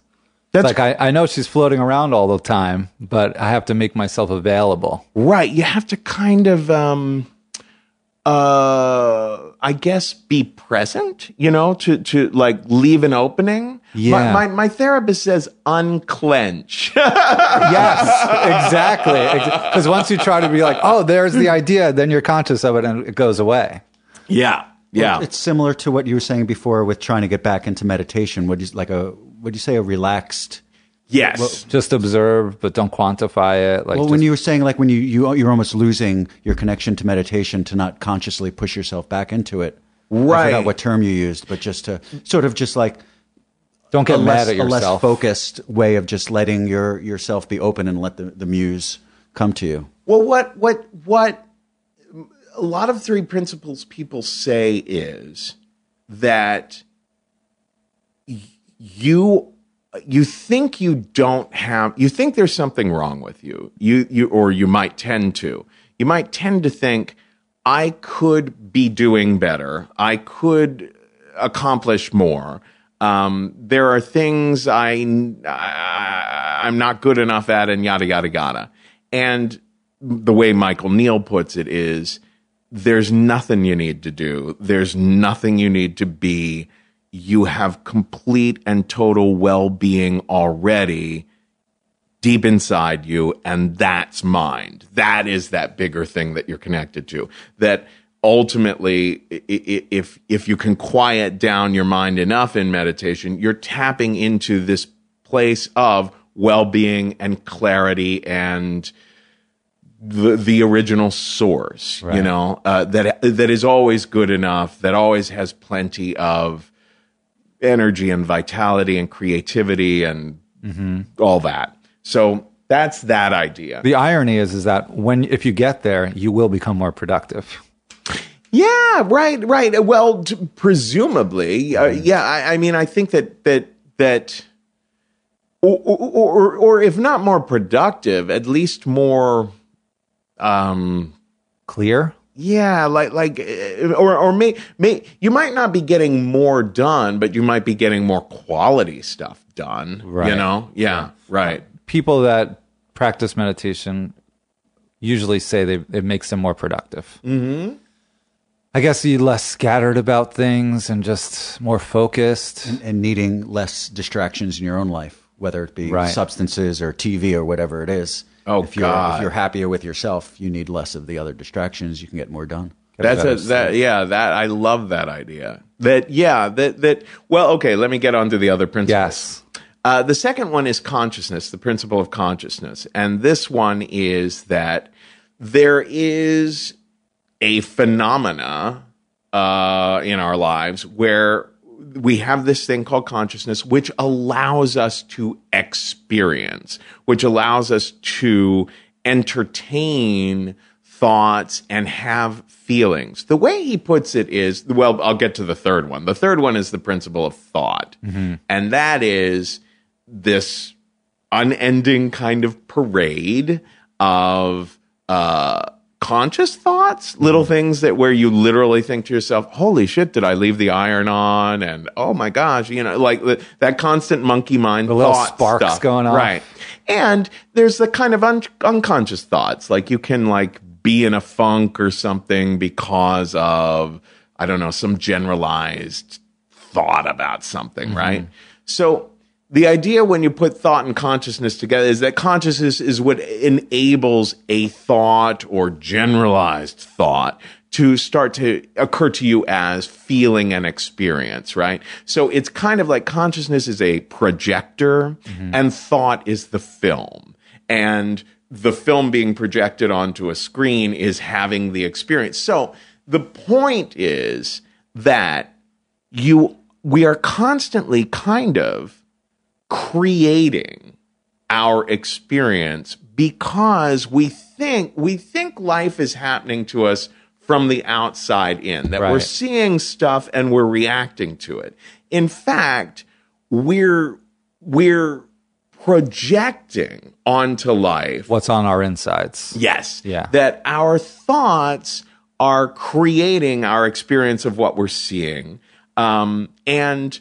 That's like I, I know she's floating around all the time, but I have to make myself available. Right. You have to kind of, um, uh, I guess be present, you know, to, to like leave an opening. Yeah. My, my, my therapist says unclench. yes, exactly. Because once you try to be like, oh, there's the idea, then you're conscious of it and it goes away. yeah. Yeah. It's similar to what you were saying before with trying to get back into meditation. Would you like a would you say a relaxed? yes. Just observe, but don't quantify it. Like well, when you were saying like when you, you you're almost losing your connection to meditation to not consciously push yourself back into it. I Right. forgot what term you used, but just to sort of just like don't get a mad less, at a less focused way of just letting your yourself be open and let the, the muse come to you. Well, what what what a lot of three principles people say is that y- you you think you don't have you think there's something wrong with you you you or you might tend to you might tend to think i could be doing better i could accomplish more um, there are things I, I i'm not good enough at and yada yada yada and the way michael neill puts it is there's nothing you need to do. There's nothing you need to be. You have complete and total well being already deep inside you, and that's mind. That is that bigger thing that you're connected to. That ultimately, if if you can quiet down your mind enough in meditation, you're tapping into this place of well being and clarity and the the original source, you know, uh, that that is always good enough, that always has plenty of energy and vitality and creativity and all that. So that's that idea. the irony is, is that when if you get there, you will become more productive. Yeah, right, right. Well, t- presumably, uh, yeah. I, I mean, I think that that that, or or or if not more productive, at least more. Um, Clear. Yeah, like like, uh, or or may may you might not be getting more done, but you might be getting more quality stuff done. Right. You know? Yeah. Right. People that practice meditation usually say they, it makes them more productive. Mm-hmm. I guess you're less scattered about things and just more focused. and needing less distractions in your own life, whether it be Right. substances or TV or whatever it is. Oh, if you're, God. If you're happier with yourself, you need less of the other distractions. You can get more done. That's a that yeah that I love that idea. That yeah that that well okay. Let me get on to the other principle. Yes. Uh, the second one is consciousness, the principle of consciousness. And this one is that there is a phenomena uh, in our lives where we have this thing called consciousness, which allows us to experience, which allows us to entertain thoughts and have feelings. The way he puts it is well, I'll get to the third one. The third one is the principle of thought. And that is this unending kind of parade of uh, conscious thoughts, little mm-hmm. things that where you literally think to yourself, "Holy shit, did I leave the iron on?" and "Oh my gosh," you know, like the, that constant monkey mind, The little sparks stuff. going on. right? And there's the kind of un- unconscious thoughts, like you can like be in a funk or something because of I don't know some generalized thought about something, right? Mm-hmm. So the idea when you put thought and consciousness together is that consciousness is what enables a thought or generalized thought to start to occur to you as feeling and experience, right? So it's kind of like consciousness is a projector mm-hmm. and thought is the film. And the film being projected onto a screen is having the experience. So the point is that you we are constantly kind of creating our experience because we think we think life is happening to us from the outside in that we're seeing stuff and we're reacting to it in fact we're we're projecting onto life What's on our insides? Yes. Yeah. That our thoughts are creating our experience of what we're seeing. Um, and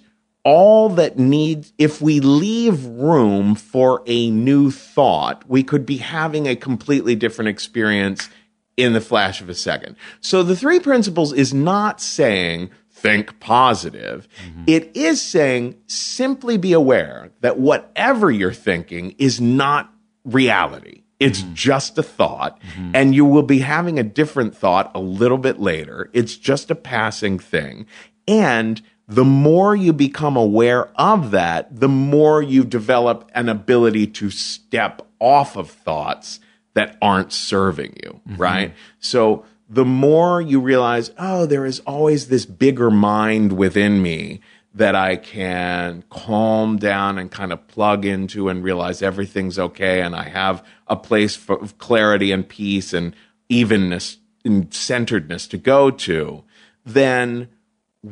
all that needs, if we leave room for a new thought, we could be having a completely different experience in the flash of a second. So the three principles is not saying think positive. Mm-hmm. It is saying simply be aware that whatever you're thinking is not reality. It's mm-hmm. just a thought, mm-hmm. and you will be having a different thought a little bit later. It's just a passing thing. And the more you become aware of that, the more you develop an ability to step off of thoughts that aren't serving you, mm-hmm. right? So the more you realize, oh, there is always this bigger mind within me that I can calm down and kind of plug into and realize everything's okay and I have a place for, of clarity and peace and evenness and centeredness to go to, then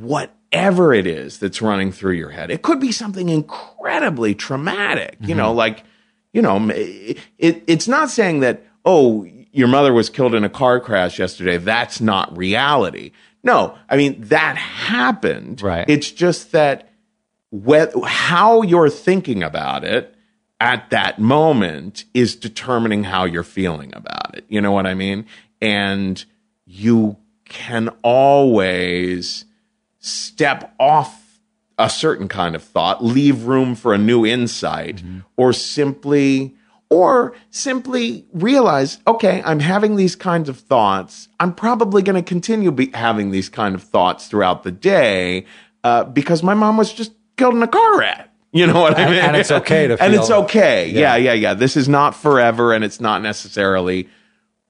whatever it is that's running through your head, it could be something incredibly traumatic, you know, mm-hmm. like, you know, it, it's not saying that, oh, your mother was killed in a car crash yesterday. That's not reality. No, I mean, that happened. Right. It's just that whe- how you're thinking about it at that moment is determining how you're feeling about it. You know what I mean? And you can always step off a certain kind of thought, leave room for a new insight, or simply or simply realize, okay, I'm having these kinds of thoughts. I'm probably going to continue be having these kind of thoughts throughout the day uh, because my mom was just killed in a car wreck. You know what I And- mean? and it's okay to and it's okay. Yeah. Yeah. yeah, yeah, This is not forever, and it's not necessarily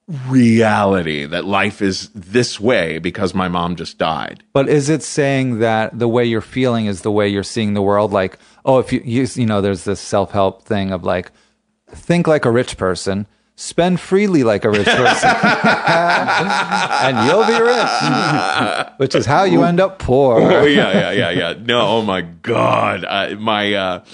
reality that life is this way because my mom just died. But is it saying that the way you're feeling is the way you're seeing the world? Like, oh, if you, you, you know, there's this self help thing of like, think like a rich person, spend freely like a rich person, and you'll be rich, which is how you end up poor. oh yeah, yeah, yeah, yeah. No, oh my god, uh, my uh,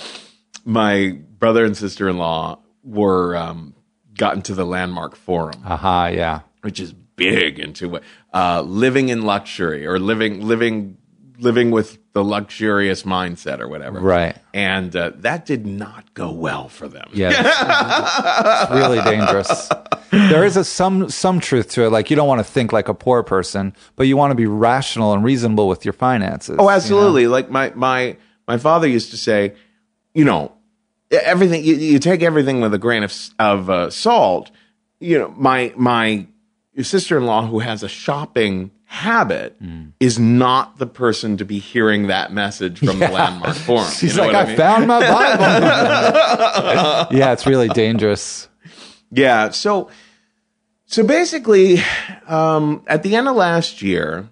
my brother and sister in law were um, got into the landmark forum, Aha, yeah. which is big into uh, living in luxury or living living living with the luxurious mindset or whatever. Right. And uh, that did not go well for them. Yeah, it's, it's really dangerous. There is a some some truth to it. Like you don't want to think like a poor person, but you want to be rational and reasonable with your finances. Oh, you know? absolutely. Like my my my father used to say, you know, everything you, you take everything with a grain of of uh, salt. You know, my my sister in law who has a shopping habit is not the person to be hearing that message from the landmark forum. You She's know like, what I, mean? found my Bible. yeah, it's really dangerous. Yeah. So, so basically, um, at the end of last year,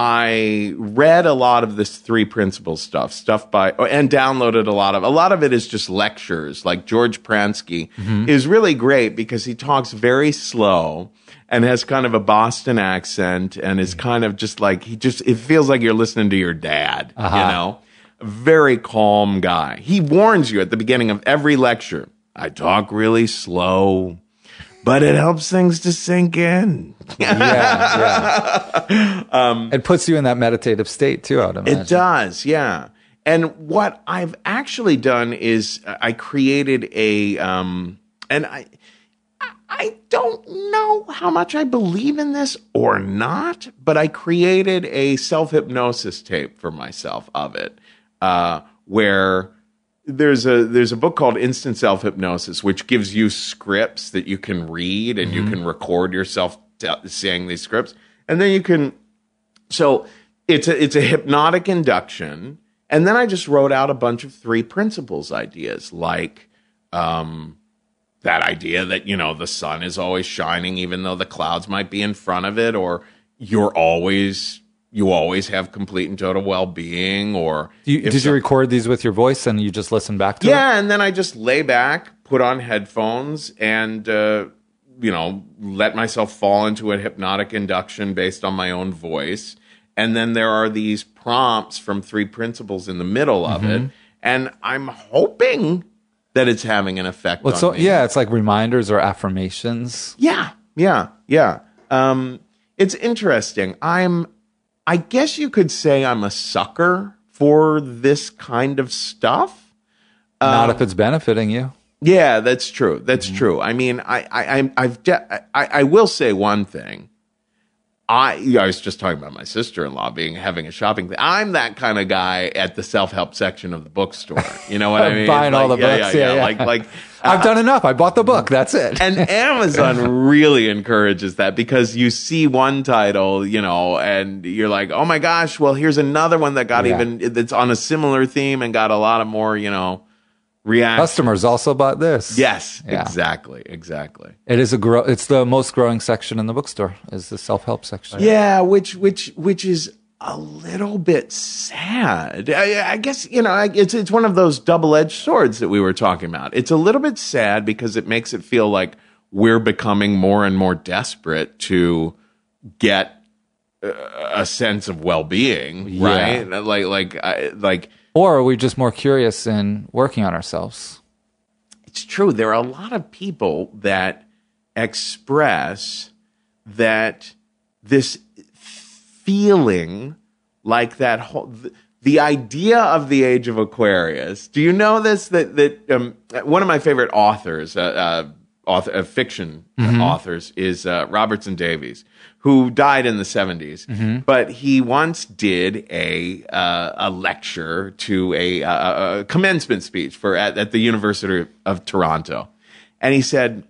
I read a lot of this three principles stuff, stuff by, and downloaded a lot of, a lot of it is just lectures. Like George Pransky mm-hmm. is really great because he talks very slow and has kind of a Boston accent and is mm-hmm. kind of just like, he just, it feels like you're listening to your dad, you uh-huh. know? Very calm guy. He warns you at the beginning of every lecture. I talk really slow, but it helps things to sink in. Yeah, yeah. it puts you in that meditative state too. I would imagine. Um, It does, yeah. And what I've actually done is uh, I created a, um, and I, I don't know how much I believe in this or not, but I created a self hypnosis tape for myself of it, uh, where there's a there's a book called Instant Self Hypnosis, which gives you scripts that you can read and you can record yourself t- saying these scripts, and then you can so it's a it's a hypnotic induction, and then I just wrote out a bunch of three principles ideas, like um, that idea that you know the sun is always shining, even though the clouds might be in front of it, or you're always you always have complete and total well-being or You, did you record these with your voice and you just listen back to it? yeah and then i just lay back put on headphones and uh, you know let myself fall into a hypnotic induction based on my own voice and then there are these prompts from three principles in the middle of Mm-hmm. it and i'm hoping that it's having an effect Well, so me. yeah, it's like reminders or affirmations. Yeah, yeah, yeah. Um, it's interesting. I'm, I guess you could say I'm a sucker for this kind of stuff. Not if um, it's benefiting you. Yeah, that's true. That's mm-hmm. true. I mean, I, I, I've, de- I, I will say one thing. I, I was just talking about my sister-in-law being having a shopping thing. I'm that kind of guy at the self-help section of the bookstore. You know what I mean? Buying all the yeah, books. Yeah, Yeah, yeah. Like, like I've uh, done enough. I bought the book. That's it. and Amazon really encourages that because you see one title, you know, and you're like, oh my gosh, well, here's another one that got even that's on a similar theme and got a lot of more, you know, reaction. Customers also bought this. Yes, Yeah. exactly, exactly. It is a grow. It's the most growing section in the bookstore. Is the self help section. Yeah, which which which is a little bit sad. I, I guess you know I- it's it's one of those double edged swords that we were talking about. It's a little bit sad because it makes it feel like we're becoming more and more desperate to get uh, a sense of well being, Yeah. right? Like like I, like Or are we just more curious in working on ourselves? it's true. There are a lot of people that express that this feeling like that whole th- the idea of the age of Aquarius. Do you know this? That that um, one of my favorite authors, uh, uh, author, uh, fiction authors, is uh, Robertson Davies, who died in the 70s. But he once did a uh, a lecture to a, uh, a commencement speech for at, at the University of Toronto, and he said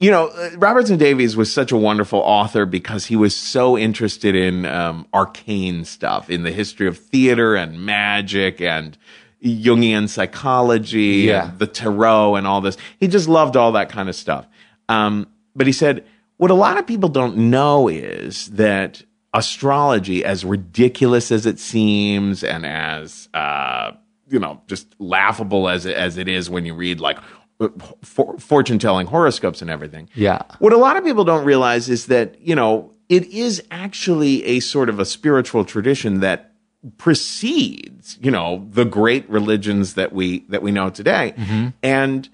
you know, uh, Robertson Davies was such a wonderful author because he was so interested in um, arcane stuff, in the history of theater and magic and Jungian psychology, Yeah. the tarot, and all this. He just loved all that kind of stuff. Um, but he said, what a lot of people don't know is that astrology, as ridiculous as it seems, and as uh, you know, just laughable as it, as it is when you read like for, fortune telling horoscopes and everything. Yeah. What a lot of people don't realize is that, you know, it is actually a sort of a spiritual tradition that precedes, you know, the great religions that we that we know today. And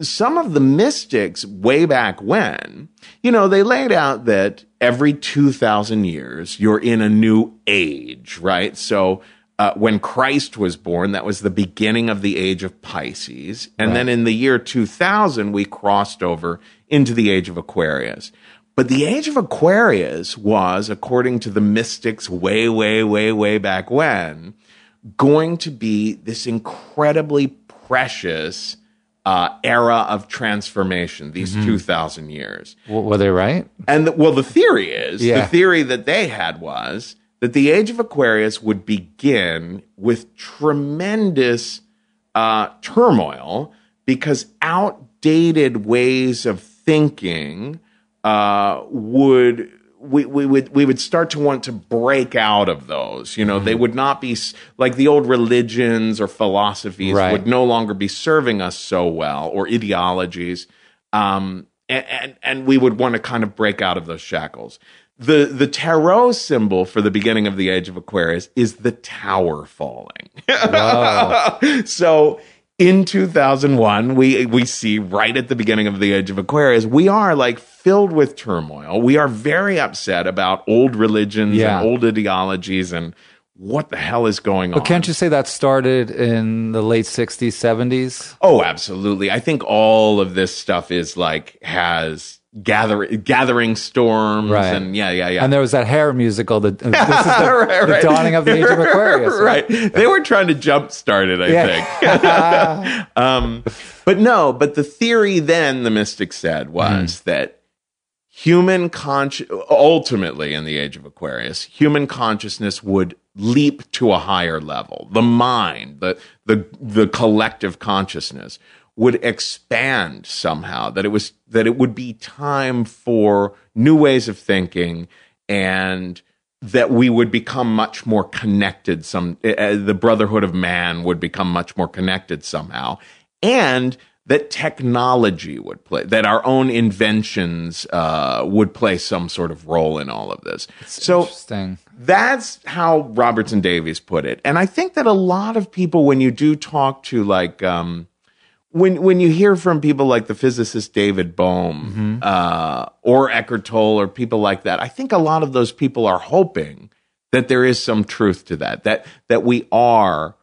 some of the mystics way back when, you know, they laid out that every 2000 years you're in a new age, right? So uh, when Christ was born, that was the beginning of the age of Pisces. And then in the year 2000, we crossed over into the age of Aquarius. But the age of Aquarius was, according to the mystics way, way, way, way back when, going to be this incredibly precious uh, era of transformation, these 2,000 years. W- were they right? And the, well, the theory is Yeah. the theory that they had was that the age of Aquarius would begin with tremendous uh, turmoil because outdated ways of thinking uh, would. We, we would we would start to want to break out of those. You know, they would not be like the old religions or philosophies Right. would no longer be serving us so well, or ideologies um, and, and and we would want to kind of break out of those shackles. The the tarot symbol for the beginning of the age of Aquarius is the tower falling. so in 2001, we we see right at the beginning of the age of Aquarius, we are like filled with turmoil. We are very upset about old religions Yeah. and old ideologies and what the hell is going on. But can't you say that started in the late 60s, 70s? Oh, absolutely. I think all of this stuff is like has gather gathering storms Right. and yeah, yeah, yeah. And there was that hair musical. Is the, Right, the right. dawning of the age of Aquarius. right. They were trying to jumpstart it, I think. um, but no, but the theory then the mystic said was that human consci- ultimately in the age of Aquarius, human consciousness would leap to a higher level. The mind, the the the collective consciousness would expand somehow that it was that it would be time for new ways of thinking and that we would become much more connected. Some uh, the brotherhood of man would become much more connected somehow, and that technology would play that our own inventions uh, would play some sort of role in all of this. so Interesting. that's how Robertson Davies put it. And I think that a lot of people, when you do talk to like, um, when when you hear from people like the physicist David Bohm uh, or Eckhart Tolle or people like that, I think a lot of those people are hoping that there is some truth to that. That that we are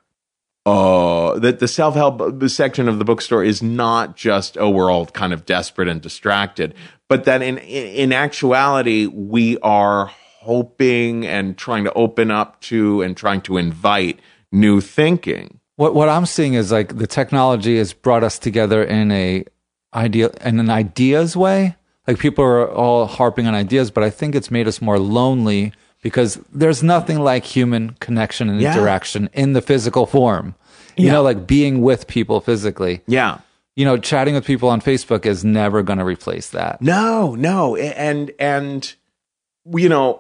uh, that the self help section of the bookstore is not just oh we're all kind of desperate and distracted, but that in in actuality we are hoping and trying to open up to and trying to invite new thinking. What what I'm seeing is like the technology has brought us together in a idea in an ideas way. Like people are all harping on ideas, but I think it's made us more lonely because there's nothing like human connection and Yeah. interaction in the physical form. You know, like being with people physically. Yeah. You know, chatting with people on Facebook is never going to replace that. No, no, and and you know,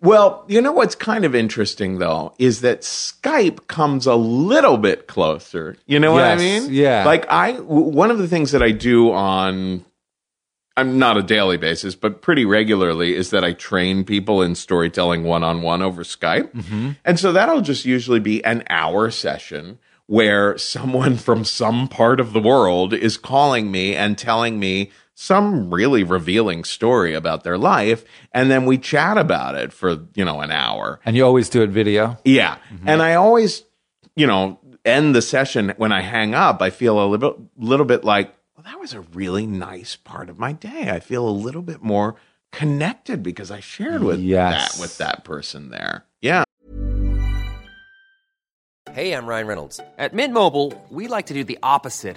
well, you know what's kind of interesting though is that Skype comes a little bit closer. You know what I mean? yeah. Like I, w- one of the things that I do on, I'm not a daily basis, but pretty regularly is that I train people in storytelling one on one over Skype, Mm-hmm. and so that'll just usually be an hour session where someone from some part of the world is calling me and telling me some really revealing story about their life and then we chat about it for you know an hour And you always do it video. yeah mm-hmm. and i always you know end the session when i hang up i feel a little little bit like well that was a really nice part of my day i feel a little bit more connected because i shared with Yes. that with that person there yeah Hey, I'm Ryan Reynolds. At Mint Mobile, we like to do the opposite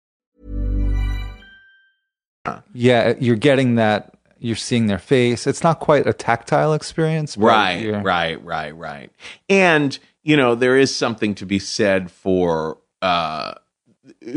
Yeah, you're getting that. You're seeing their face. It's not quite a tactile experience, but Right, you're- right, right, right. And you know, there is something to be said for uh,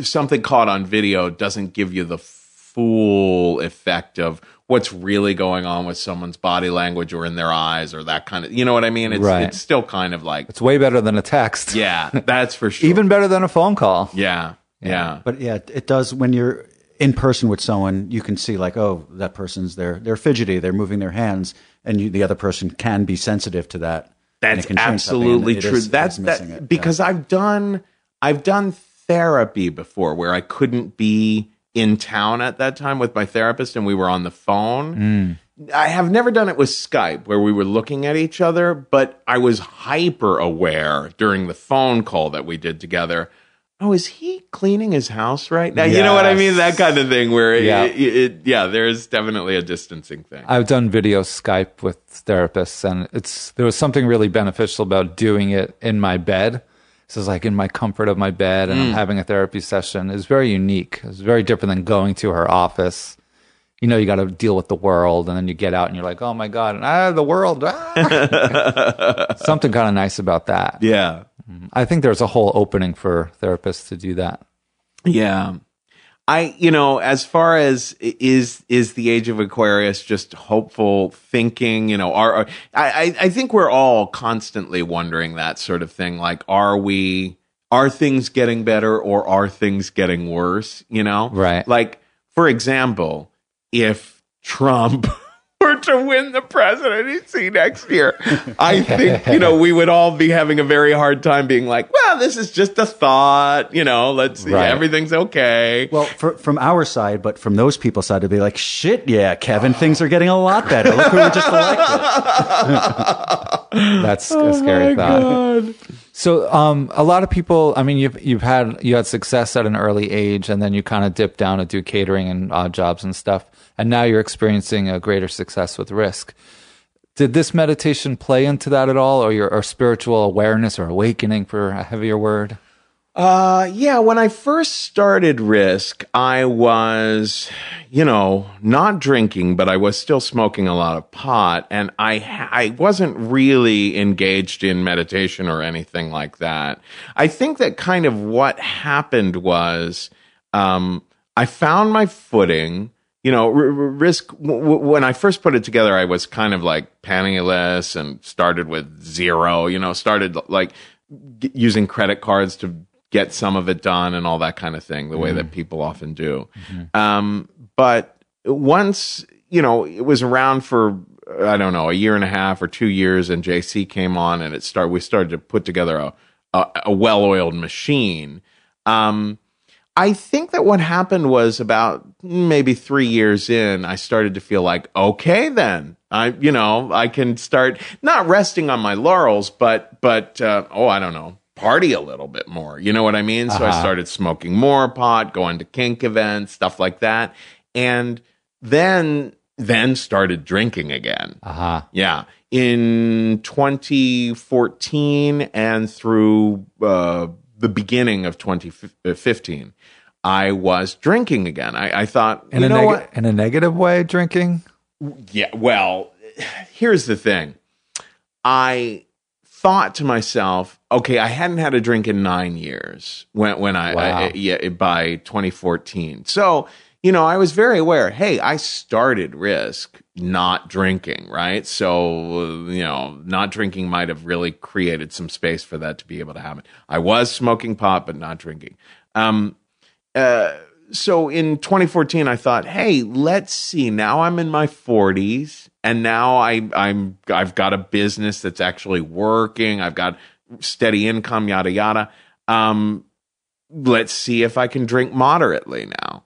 something caught on video doesn't give you the full effect of what's really going on with someone's body language or in their eyes or that kind of. You know what I mean? It's Right. it's still kind of like It's way better than a text. yeah, that's for sure. Even better than a phone call. yeah, yeah, But yeah, it does when you're in person with someone, you can see like, oh, that person's they're they're fidgety, they're moving their hands, and you, the other person can be sensitive to that. That's it can change something, and absolutely true. is- That's that it, because I've done I've done therapy before where I couldn't be in town at that time with my therapist and we were on the phone. Mm. I have never done it with Skype where we were looking at each other, but I was hyper aware during the phone call that we did together. Oh, is he cleaning his house right now? You know what I mean? That kind of thing where Yeah. it, it- yeah, there's definitely a distancing thing. I've done video Skype with therapists, and it's there was something really beneficial about doing it in my bed. This is like in my comfort of my bed, and I'm mm. having a therapy session. It's very unique. It's very different than going to her office. You know, you got to deal with the world, and then you get out, and you're like, "Oh my god, ah, the world!" ah." something kind of nice about that. yeah. I think there's a whole opening for therapists to do that. Yeah. I, you know, as far as is is the age of Aquarius just hopeful thinking, you know, are, are I I- I think we're all constantly wondering that sort of thing. Like, are we are things getting better or are things getting worse? You know, Right. Like, for example, if Trump were to win the presidency next year, I think, you know, we would all be having a very hard time being like, well, this is just a thought, you know, let's Right. everything's okay. Well, for, from our side, but from those people's side, to be like, shit, yeah, Kevin, things are getting a lot better. Look who we just elected. That's a scary thought. So, um, a lot of people. I mean, you've you've had you had success at an early age, and then you kind of dipped down to do catering and odd jobs and stuff, and now you're experiencing a greater success with Risk. Did this meditation play into that at all, or your or spiritual awareness or awakening, for a heavier word? Uh, yeah, when I first started Risk, I was, you know, not drinking, but I was still smoking a lot of pot, and I I wasn't really engaged in meditation or anything like that. I think that kind of what happened was, um, I found my footing. You know, R- R- Risk. W- w- when I first put it together, I was kind of like penniless and started with zero. You know, started like g- using credit cards to get some of it done and all that kind of thing, the way that people often do. Um, but once, you know, it was around for, I don't know, a year and a half or two years, and JC came on and it started, we started to put together a, a, a well oiled machine. Um, I think that what happened was about maybe three years in, I started to feel like, okay, then I, you know, I can start not resting on my laurels, but, but, uh, oh, I don't know, party a little bit more. You know what I mean? So I started smoking more pot, going to kink events, stuff like that. And then, then started drinking again. Uh-huh. Yeah. In 2014 and through uh, the beginning of 2015, I was drinking again. I, I thought, In you a know neg- what? in a negative way, drinking. Yeah, well, here's the thing. I thought to myself, okay, I hadn't had a drink in nine years when when I, Wow. I- yeah by 2014. So you know, I was very aware. Hey, I started Risk not drinking, right? So you know, not drinking might have really created some space for that to be able to happen. I was smoking pot, but not drinking. Um, uh, so in 2014, I thought, hey, let's see. Now I'm in my 40s, and now I, I'm I've got a business that's actually working. I've got steady income, yada yada. Um, let's see if I can drink moderately now.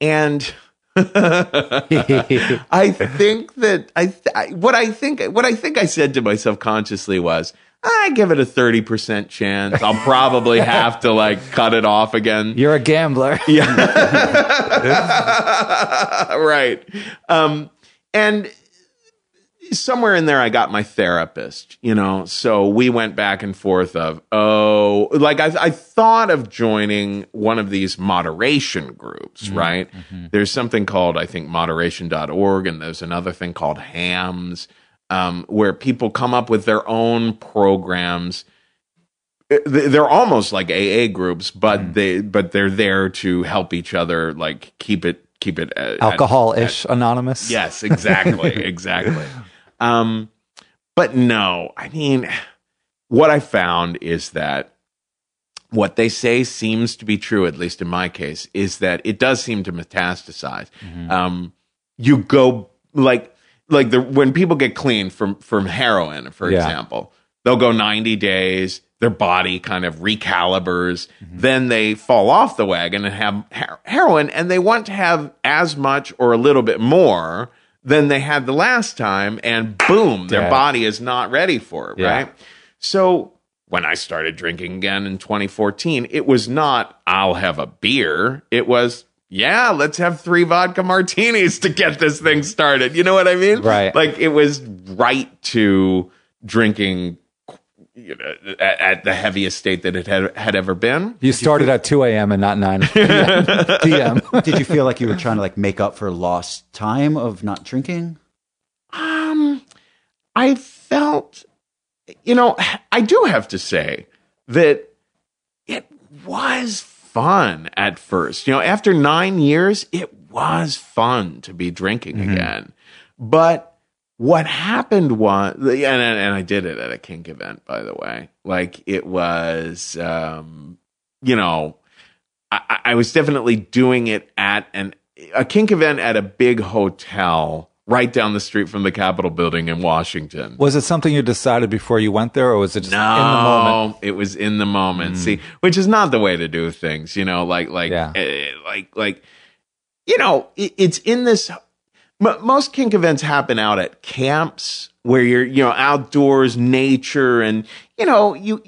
And I think that I, th- I what I think what I think I said to myself consciously was I give it a 30% chance. I'll probably have to like cut it off again. You're a gambler. Yeah. right. Um, and somewhere in there, I got my therapist, you know, so we went back and forth of, oh, like I, I thought of joining one of these moderation groups, right? There's something called, I think, moderation.org, and there's another thing called HAMS, um, where people come up with their own programs they- they're almost like AA groups, but they but they're there to help each other, like keep it keep it uh, at- Alcohol-ish anonymous. Yes, exactly, exactly. Um, but no, I mean, what I found is that what they say seems to be true, at least in my case, is that it does seem to metastasize. Um, you go like like the when people get clean from from heroin, for Yeah. example, they'll go ninety days. Their body kind of recalibers. Mm-hmm. Then they fall off the wagon and have her- heroin, and they want to have as much or a little bit more than they had the last time, and boom, their Dead. body is not ready for it, Yeah. right? So when I started drinking again in 2014, it was not, I'll have a beer. It was, yeah, let's have three vodka martinis to get this thing started. You know what I mean? Right. Like it was right to drinking you know, at, at the heaviest state that it had, had ever been. You started at 2 a.m. and not 9 p.m. Did you feel like you were trying to like make up for lost time of not drinking? Um, I felt, you know, I do have to say that it was fun at first. You know, after nine years, it was fun to be drinking again. But what happened was, and, and, I did it at a kink event, by the way. Like it was, um, you know, I- I was definitely doing it at an a kink event at a big hotel right down the street from the Capitol building in Washington. Was it something you decided before you went there, or was it just no, in the moment? it was in the moment. See, which is not the way to do things, you know. Like, like, Yeah. eh, like, like, you know, it, it's in this. m- Most kink events happen out at camps where you're, you know, outdoors, nature, and you know, you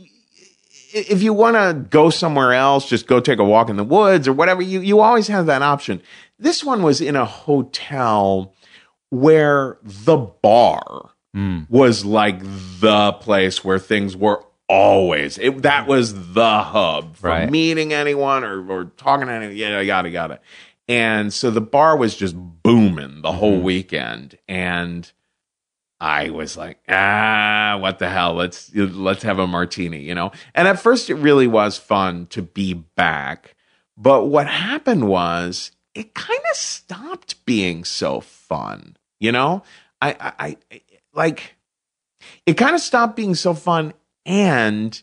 if you want to go somewhere else, just go take a walk in the woods or whatever. You you always have that option. This one was in a hotel where the bar was like the place where things were always. It, that was the hub for Right. meeting anyone or, or talking to anyone. Yeah, yada yada. And so the bar was just booming the whole weekend, and I was like, ah, what the hell? Let's let's have a martini, you know. And at first, it really was fun to be back, but what happened was it kind of stopped being so fun, you know. I, I, I like it kind of stopped being so fun, and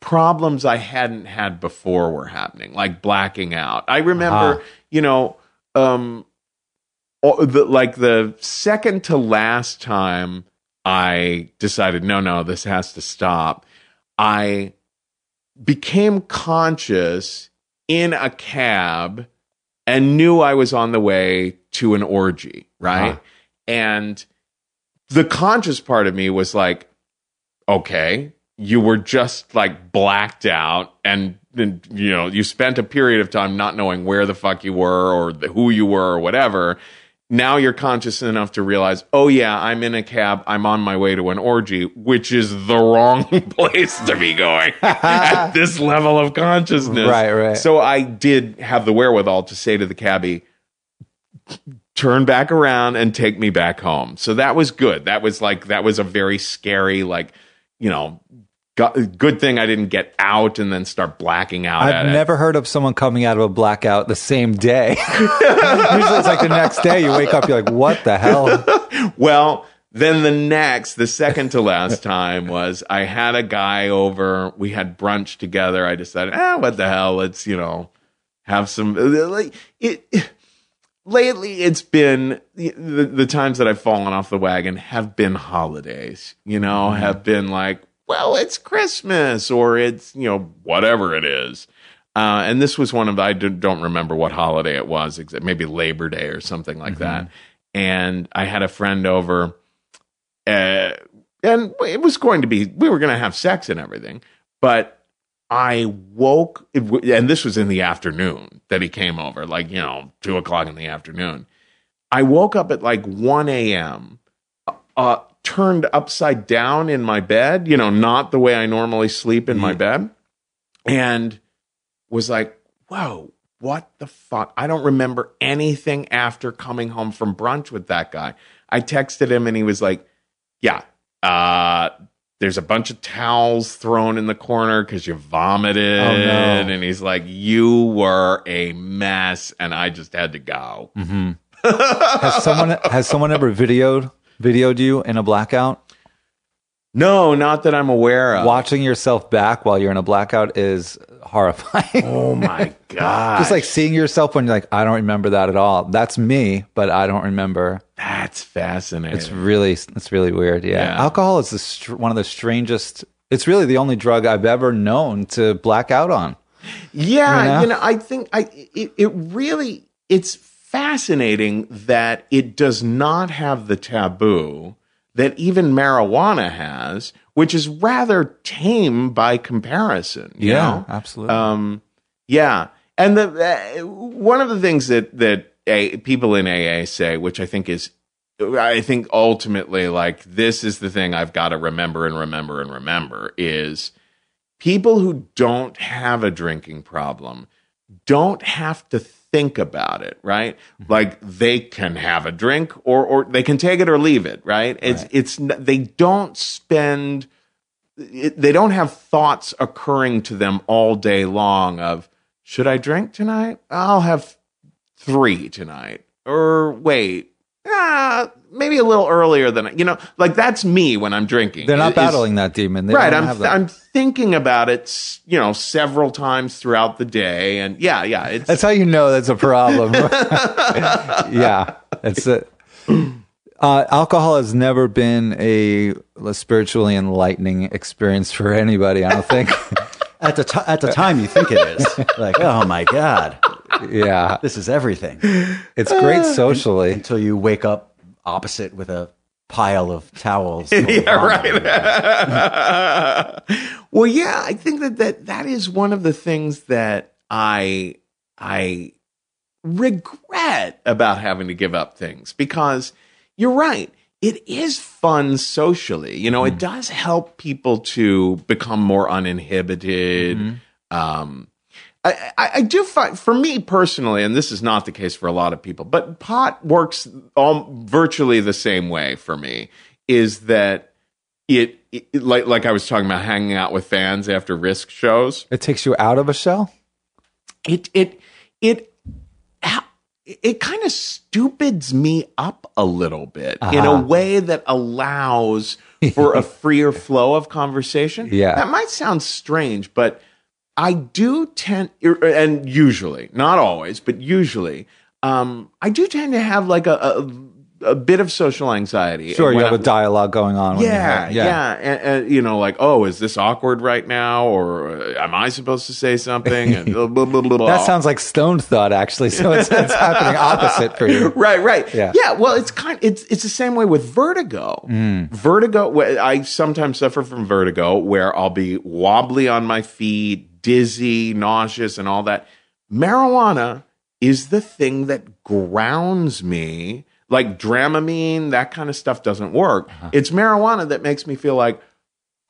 problems I hadn't had before were happening, like blacking out. I remember, Ah. you know, um, the, like the second to last time I decided, no, no, this has to stop. I became conscious in a cab and knew I was on the way to an orgy, right? Uh-huh. And the conscious part of me was like, okay, you were just like blacked out. And and, you know you spent a period of time not knowing where the fuck you were or the, who you were or whatever. Now you're conscious enough to realize oh yeah i'm in a cab. I'm on my way to an orgy which is the wrong place to be going at this level of consciousness. Right, right. so i did have the wherewithal to say to the cabbie turn back around and take me back home. So that was good. That was like that was a very scary like, you know, go- good thing I didn't get out and then start blacking out I've it. never heard of someone coming out of a blackout the same day. Usually it's like the next day you wake up, you're like, what the hell? Well, then the next, the second to last time was I had a guy over. We had brunch together. I decided, ah, what the hell? Let's you know have some. Like it. Lately, it's been the, the times that I've fallen off the wagon have been holidays. You know, have been like, well, it's Christmas or it's you know whatever it is. Uh, and this was one of I don't remember what holiday it was, exa- maybe Labor Day or something like that. And I had a friend over, uh, and it was going to be we were going to have sex and everything, but I woke, and this was in the afternoon that he came over, like you know two o'clock in the afternoon. I woke up at like one a.m. Uh, turned upside down in my bed, you know, not the way I normally sleep in my bed, and was like, whoa, what the fuck? I don't remember anything after coming home from brunch with that guy. I texted him and he was like, yeah, uh, there's a bunch of towels thrown in the corner because you vomited. Oh, no. And he's like, you were a mess. And I just had to go. Mm-hmm. Has someone has someone ever videoed videoed you in a blackout? No, not that I'm aware of. Watching yourself back while you're in a blackout is horrifying. Oh my God. Just like seeing yourself when you're like, I don't remember that at all. That's me, but I don't remember. that's fascinating. It's really, it's really weird. Yeah, Yeah. alcohol is the str- one of the strangest. It's really the only drug I've ever known to black out on. Yeah, You know? you know, I think I it, it really it's fascinating that it does not have the taboo that even marijuana has, which is rather tame by comparison. you know? absolutely. Um, yeah, and the uh, one of the things that that a, people in AA say, which I think is, I think ultimately like this is the thing I've got to remember and remember and remember is people who don't have a drinking problem don't have to think about it, right? Mm-hmm. Like they can have a drink or or they can take it or leave it, right? It's it's they don't spend it, they don't have thoughts occurring to them all day long of should I drink tonight? I'll have 3 tonight. Or wait, ah, maybe a little earlier than you know, like that's me when I'm drinking. They're not Is- battling that demon. They right don't i'm have that. i'm thinking about it you know several times throughout the day and yeah yeah it's That's how you know that's a problem. yeah, that's it. Uh, alcohol has never been a, a spiritually enlightening experience for anybody. I don't think. At the, ti at the time, you think it is. Like, oh my God, yeah, this is everything. it's great socially. Until you wake up opposite with a pile of towels. yeah right well yeah i think that, that that is one of the things that i i regret about having to give up things because you're right it is fun socially. You know, it does help people to become more uninhibited. Um, I, I, I do find, for me personally, and this is not the case for a lot of people, but pot works all, virtually the same way for me. Is that it, it? Like like I was talking about hanging out with fans after Risk shows. It takes you out of a shell. It it it it kind of stupids me up a little bit in a uh-huh. way that allows for a freer flow of conversation. Yeah. That might sound strange, but I do tend, er, and usually, not always, but usually, um, I do tend to have like a, a, a bit of social anxiety. Sure, you have a dialogue going on. when you yeah, yeah, And, and, you know, like, oh, is this awkward right now, or uh, am I supposed to say something? And blah, blah, blah, blah. That sounds like stoned thought, actually. So it's, it's happening opposite for you. right, right. Yeah. Yeah. Well, it's kind. It's it's the same way with vertigo. Vertigo. I sometimes suffer from vertigo, where I'll be wobbly on my feet, dizzy, nauseous, and all that. Marijuana is the thing that grounds me. Like Dramamine, that kind of stuff doesn't work. Uh-huh. It's marijuana that makes me feel like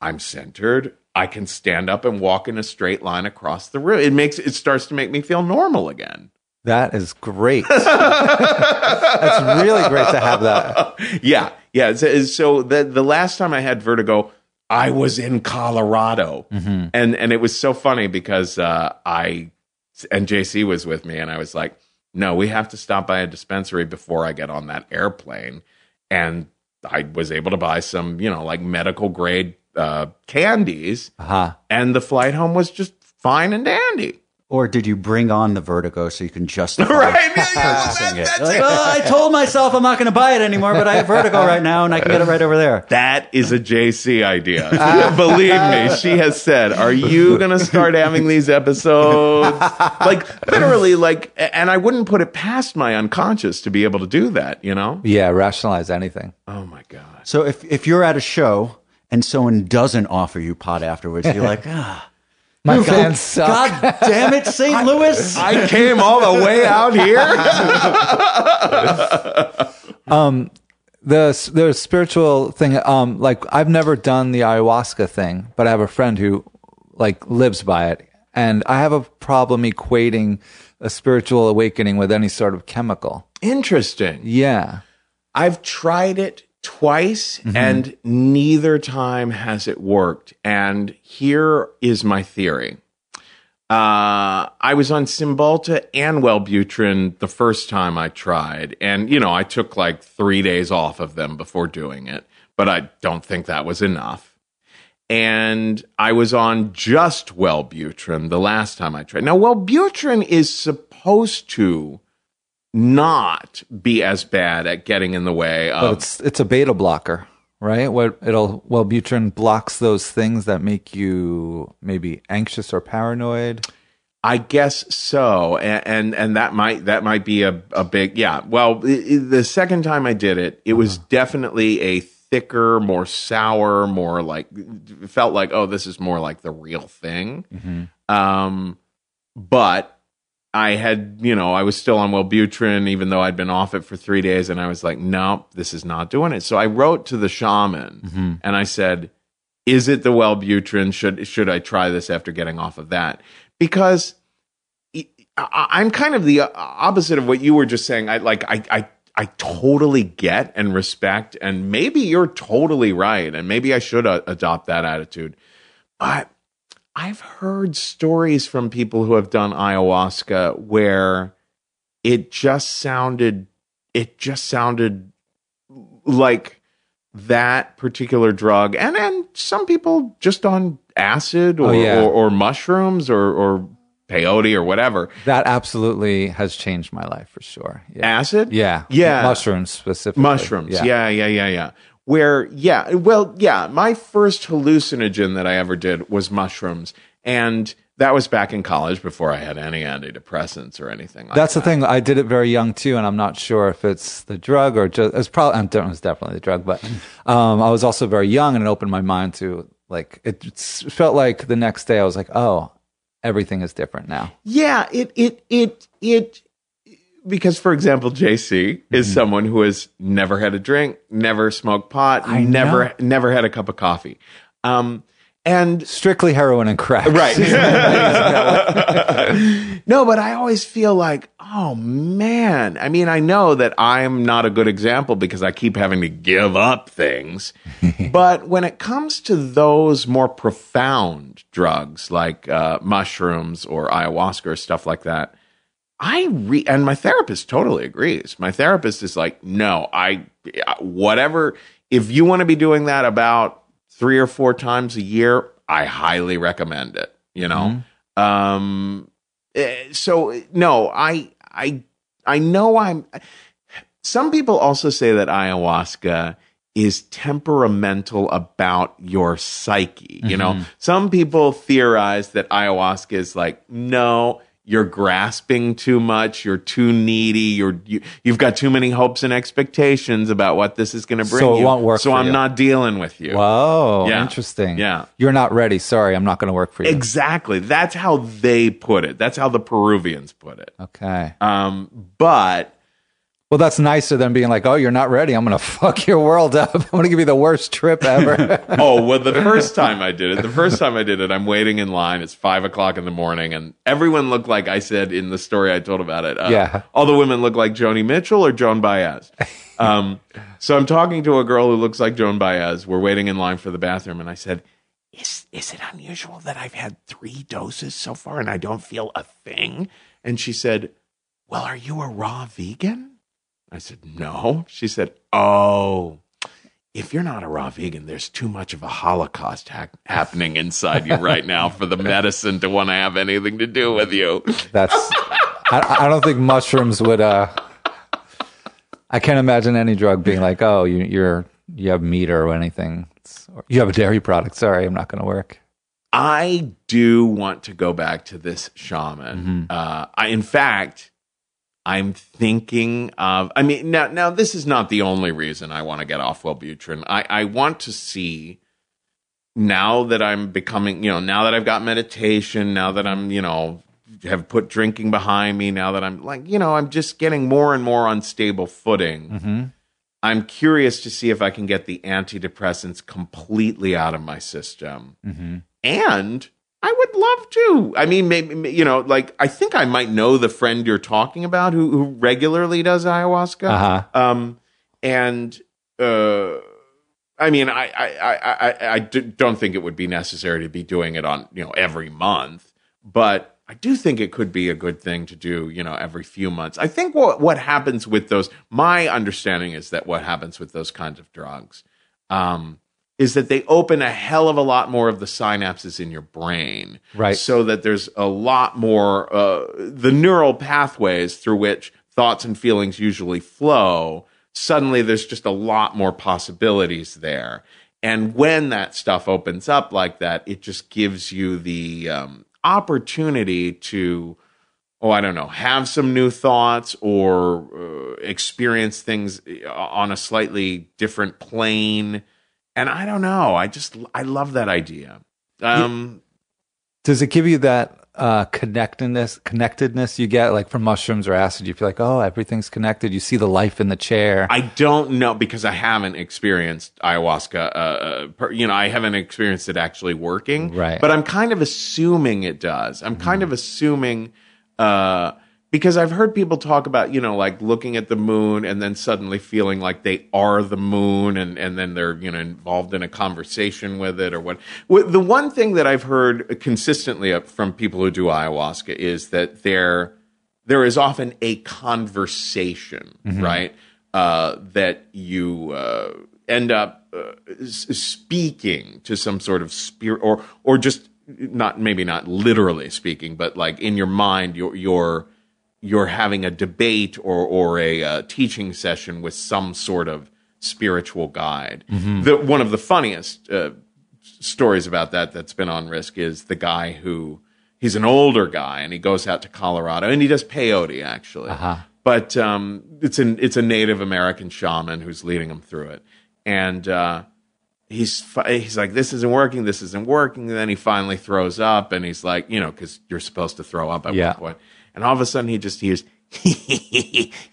I'm centered. I can stand up and walk in a straight line across the room. It makes it starts to make me feel normal again. That is great. That's really great to have that. yeah, yeah. So, so the the last time I had vertigo, I was in Colorado, Mm-hmm. and and it was so funny because uh, I and JC was with me, and I was like, "No, we have to stop by a dispensary before I get on that airplane," and I was able to buy some, you know, like medical grade uh, candies, Uh-huh. and the flight home was just fine and dandy. Or did you bring on the vertigo so you can justify Right? purchasing it? Like, well, I told myself I'm not going to buy it anymore, but I have vertigo right now and I can get it right over there. That is a JC idea. Believe me, she has said, "Are you going to start having these episodes?" Like literally, like, and I wouldn't put it past my unconscious to be able to do that. You know? Yeah, rationalize anything. Oh my god! So if, if you're at a show and someone doesn't offer you pot afterwards, you're like, ah, My fans suck. God damn it, St. Louis. I came all the way out here. Um, the the spiritual thing um like i've never done the ayahuasca thing but i have a friend who like lives by it and i have a problem equating a spiritual awakening with any sort of chemical Interesting. yeah I've tried it twice and neither time has it worked. And here is my theory. Uh, I was on Cymbalta and Wellbutrin the first time I tried. And, you know, I took like three days off of them before doing it, but I don't think that was enough. And I was on just Wellbutrin the last time I tried. Now, Wellbutrin is supposed to not be as bad at getting in the way but of it's it's a beta blocker right what it'll wellbutrin blocks those things that make you maybe anxious or paranoid I guess so, and and, and that might that might be a, a big yeah. Well, the second time I did it, it was definitely a thicker, more sour, more like felt like oh, this is more like the real thing. Um, but I had you know I was still on Wellbutrin even though I'd been off it for three days, and I was like, no, this is not doing it. So I wrote to the shaman and I said, is it the Wellbutrin? Should should I try this after getting off of that? Because I- I'm kind of the opposite of what you were just saying. I like I I I totally get and respect, and maybe you're totally right, and maybe I should uh, adopt that attitude. But I've heard stories from people who have done ayahuasca where it just sounded it just sounded like that particular drug. And and some people just on acid oh, or Oh, yeah. or, or mushrooms or or peyote or whatever. That absolutely has changed my life for sure. Yeah. Acid? Yeah. Yeah. Mushrooms specifically. Mushrooms. Yeah yeah yeah yeah where yeah well yeah my first hallucinogen that i ever did was mushrooms and that was back in college before i had any antidepressants or anything like That's that. the thing. I did it very young too, and I'm not sure if it's the drug or just it's probably it was definitely the drug, but um, I was also very young and it opened my mind to like it felt like the next day I was like, oh, everything is different now. Yeah, it it it it because, for example, JC is someone who has never had a drink, never smoked pot, I never know. never had a cup of coffee, um, and Strictly heroin and crack. right. no, but I always feel like, oh man. I mean, I know that I'm not a good example because I keep having to give up things. but when it comes to those more profound drugs like uh, mushrooms or ayahuasca or stuff like that, I re and my therapist totally agrees. My therapist is like, no, I whatever. If you want to be doing that about three or four times a year, I highly recommend it. You know, um, eh, so no, I I I know I'm. Some people also say that ayahuasca is temperamental about your psyche. You know, some people theorize that ayahuasca is like, no, you're grasping too much, you're too needy, you're you, you've got too many hopes and expectations about what this is going to bring So it you. won't work So I'm you. not dealing with you. Whoa, Yeah. interesting. Yeah. You're not ready. Sorry, I'm not going to work for you. Exactly. That's how they put it. That's how the Peruvians put it. okay. Um, but Well, that's nicer than being like, oh, you're not ready. I'm going to fuck your world up. I'm going to give you the worst trip ever. oh well, the first time I did it, the first time I did it, I'm waiting in line. It's five o'clock in the morning, and everyone looked like I said in the story I told about it. Uh, Yeah. all the women look like Joni Mitchell or Joan Baez. Um, so I'm talking to a girl who looks like Joan Baez. We're waiting in line for the bathroom, and I said. Is, is it unusual that I've had three doses so far and I don't feel a thing? And she said, Well, are you a raw vegan? I said, No. She said, Oh, if you're not a raw vegan, there's too much of a Holocaust ha- happening inside you right now for the medicine to want to have anything to do with you. That's. I, I don't think mushrooms would. uh I can't imagine any drug being like, oh, you, you're you have meat or anything. It's, or you have a dairy product. Sorry, I'm not going to work. I do want to go back to this shaman. Uh, I, in fact, I'm thinking of. I mean, now, now this is not the only reason I want to get off Wellbutrin. I, I want to see now that I'm becoming, you know, now that I've got meditation, now that I'm, you know, have put drinking behind me, now that I'm like, you know, I'm just getting more and more on stable footing. Mm-hmm. I'm curious to see if I can get the antidepressants completely out of my system. Mm-hmm. And I would love to. I mean, maybe you know, like I think I might know the friend you're talking about who, who regularly does ayahuasca. Uh-huh. Um, and uh, I mean, I I, I, I I d- don't think it would be necessary to be doing it on you know every month, but I do think it could be a good thing to do you know every few months. I think what what happens with those, my understanding is that what happens with those kinds of drugs. Um, is that they open a hell of a lot more of the synapses in your brain. Right. So that there's a lot more, uh, the neural pathways through which thoughts and feelings usually flow. Suddenly there's just a lot more possibilities there. And when that stuff opens up like that, it just gives you the um, opportunity to, oh, I don't know, have some new thoughts or uh, experience things uh, on a slightly different plane. And I don't know. I just, I love that idea. Um, Does it give you that uh, connectedness, connectedness you get like from mushrooms or acid? You feel like, oh, everything's connected. You see the life in the chair. I don't know because I haven't experienced ayahuasca. Uh, uh, per, you know, I haven't experienced it actually working. Right. But I'm kind of assuming it does. I'm kind of assuming uh, because I've heard people talk about, you know, like looking at the moon and then suddenly feeling like they are the moon and, and then they're, you know, involved in a conversation with it or what. The one thing that I've heard consistently from people who do ayahuasca is that there, there is often a conversation, right? Uh, that you uh, end up uh, speaking to some sort of spirit, or or just not maybe not literally speaking, but like in your mind, you're you're you're having a debate or or a uh, teaching session with some sort of spiritual guide. The, one of the funniest uh, stories about that that's been on risk is the guy who he's an older guy and he goes out to Colorado and he does peyote actually. But um, it's an it's a Native American shaman who's leading him through it, and uh, he's he's like, this isn't working, this isn't working. And then he finally throws up, and he's like, you know, because you're supposed to throw up at Yeah. one point, and all of a sudden he just hears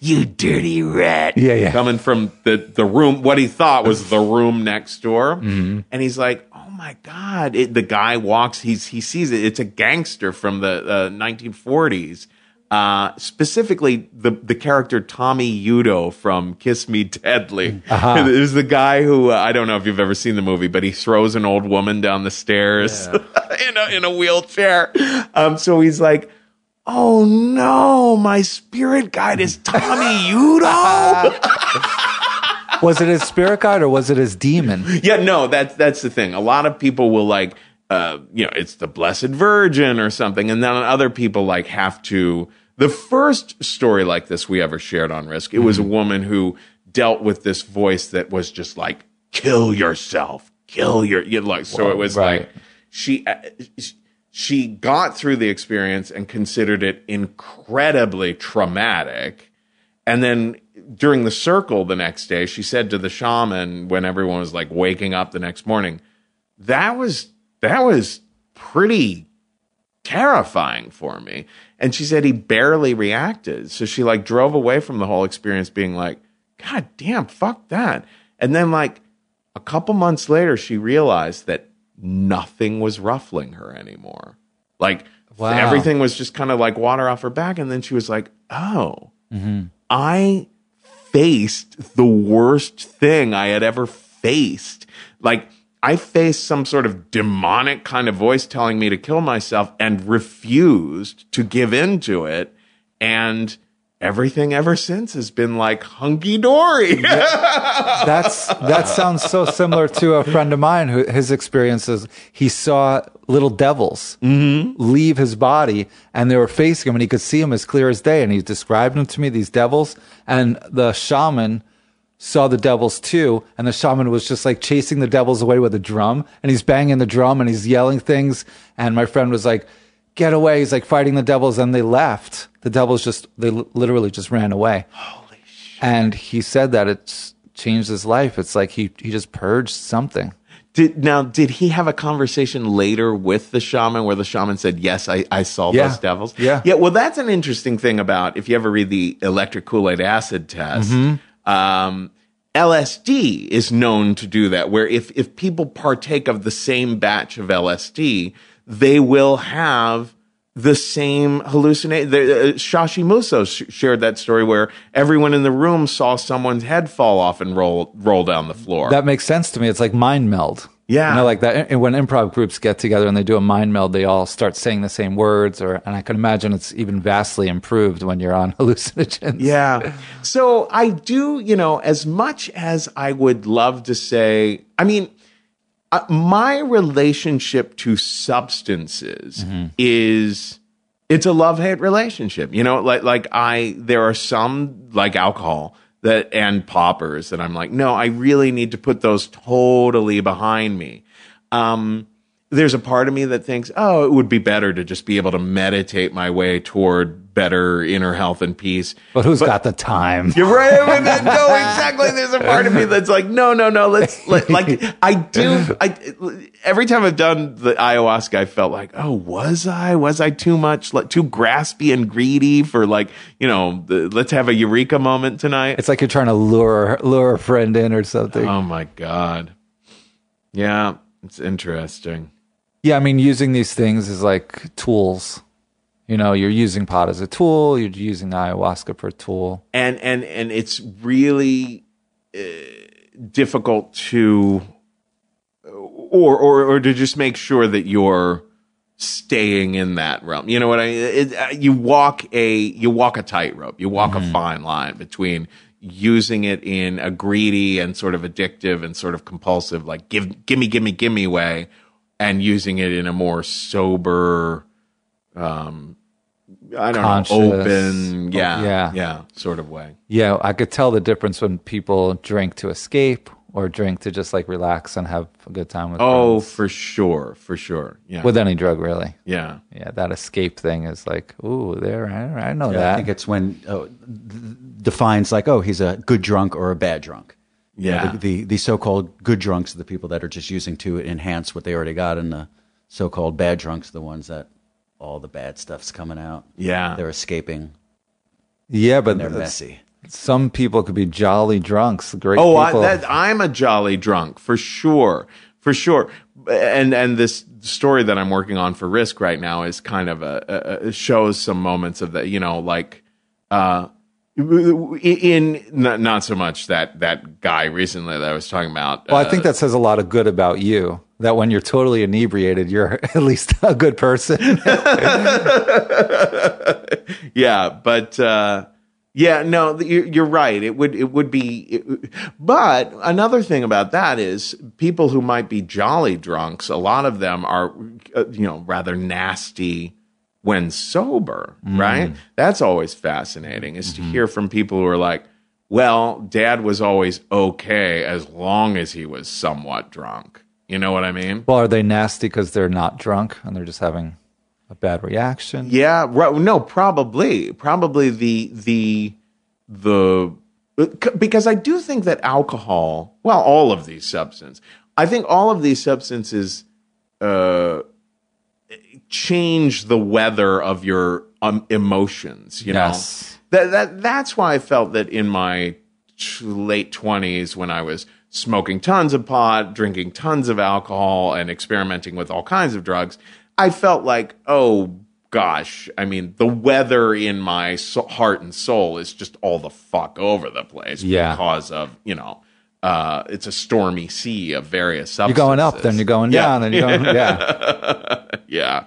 you dirty rat. Yeah, yeah. Coming from the, the room, what he thought was the room next door. And he's like, oh my God. It, the guy walks, he's, he sees it. It's a gangster from the uh, 1940s. Uh, specifically, the, the character Tommy Udo from Kiss Me Deadly. It was the guy who, uh, I don't know if you've ever seen the movie, but he throws an old woman down the stairs in, a, in a wheelchair. Um, so he's like, Oh no, my spirit guide is Tommy Udo. Was it his spirit guide or was it his demon? yeah, no, that's that's the thing. A lot of people will like, uh, you know, it's the Blessed Virgin or something, and then other people like have to. The first story like this we ever shared on Risk, it was a woman who dealt with this voice that was just like, "Kill yourself, kill your," you know, like. So it was right. like she. She got through the experience and considered it incredibly traumatic. And then during the circle the next day, she said to the shaman when everyone was like waking up the next morning, that was that was pretty terrifying for me. And she said he barely reacted. So she like drove away from the whole experience being like, God damn, fuck that. And then like a couple months later, she realized that nothing was ruffling her anymore. Like Wow. everything was just kind of like water off her back. And then she was like, oh, I faced the worst thing I had ever faced. Like, I faced some sort of demonic kind of voice telling me to kill myself and refused to give in to it. And everything ever since has been like hunky dory. That's that sounds so similar to a friend of mine who his experiences. He saw little devils mm-hmm. leave his body, and they were facing him, and he could see them as clear as day. And he described them to me, these devils, and the shaman saw the devils too, and the shaman was just like chasing the devils away with a drum, and he's banging the drum and he's yelling things, and my friend was like. Get away. He's like fighting the devils, and they left. The devils just, they li- literally just ran away. Holy shit! And he said that it's changed his life. It's like he, he just purged something. Did now did he have a conversation later with the shaman where the shaman said, Yes, I, I saw Yeah. those devils? Yeah. Yeah, well that's an interesting thing about if you ever read the electric Kool-Aid acid test. Mm-hmm. Um LSD is known to do that, where if, if people partake of the same batch of LSD, they will have the same hallucination. Uh, Shashi Muso sh- shared that story where everyone in the room saw someone's head fall off and roll roll down the floor. That makes sense to me. It's like mind meld. Yeah. You know, like that. And when improv groups get together and they do a mind meld, they all start saying the same words. Or, and I can imagine it's even vastly improved when you're on hallucinogens. Yeah. So I do, you know, as much as I would love to say, I mean, uh, my relationship to substances is it's a love hate relationship. You know, like like I there are some like alcohol that and poppers that I'm like, no, I really need to put those totally behind me. Um, there's a part of me that thinks, oh, it would be better to just be able to meditate my way toward better inner health and peace. But who's got the time? You're right. No, exactly. There's a part of me that's like, no, no, no. Let's let, like I do. I every time I've done the ayahuasca, I felt like, oh, was I? Was I too much, like, too graspy and greedy for like, you know, the, let's have a eureka moment tonight. It's like you're trying to lure lure a friend in or something. oh my god. Yeah, it's interesting. Yeah, I mean, using these things is like tools. You know, you're using pot as a tool. You're using ayahuasca for a tool. and and and it's really uh, difficult to or or or to just make sure that you're staying in that realm you know what i it, uh, you walk a you walk a tightrope you walk a fine line between using it in a greedy and sort of addictive and sort of compulsive like give gimme gimme gimme way and using it in a more sober um i don't Conscious. know open yeah Yeah. yeah sort of way Yeah, I could tell the difference when people drink to escape or drink to just like relax and have a good time with Oh, friends. for sure, for sure. Yeah, with any drug, really. yeah, Yeah, that escape thing is like, ooh, there, I, I know I that. I think it's when oh, th- defines like, oh, he's a good drunk or a bad drunk. You know, yeah. the, the the so-called good drunks are the people that are just using to enhance what they already got, and the so-called bad drunks are the ones that all the bad stuff's coming out. Yeah. they're escaping. Yeah, but They're messy. Some people could be jolly drunks. Great Oh, I, that, I'm a jolly drunk for sure, for sure. And and this story that I'm working on for Risk right now is kind of a, a, a shows some moments of that. You know, like uh, in not, not so much that that guy recently that I was talking about. well, I uh, think that says a lot of good about you. That when you're totally inebriated, you're at least a good person. yeah, but uh, yeah, no, you're, you're right. It would it would be, it, but another thing about that is people who might be jolly drunks. A lot of them are, uh, you know, rather nasty when sober. Right? That's always fascinating. Is to hear from people who are like, well, Dad was always okay as long as he was somewhat drunk. You know what I mean? well, are they nasty because they're not drunk and they're just having a bad reaction? Yeah, right, no, probably, probably the the the because I do think that alcohol, well, all of these substances, I think all of these substances uh, change the weather of your um, emotions. You Yes. know, that that that's why I felt that in my t- late twenties when I was smoking tons of pot, drinking tons of alcohol, and experimenting with all kinds of drugs, I felt like, oh gosh, I mean, the weather in my so- heart and soul is just all the fuck over the place Yeah. because of you know. Uh, it's a stormy sea of various You're going up, then you're going Yeah. down, then you're going, yeah. Yeah.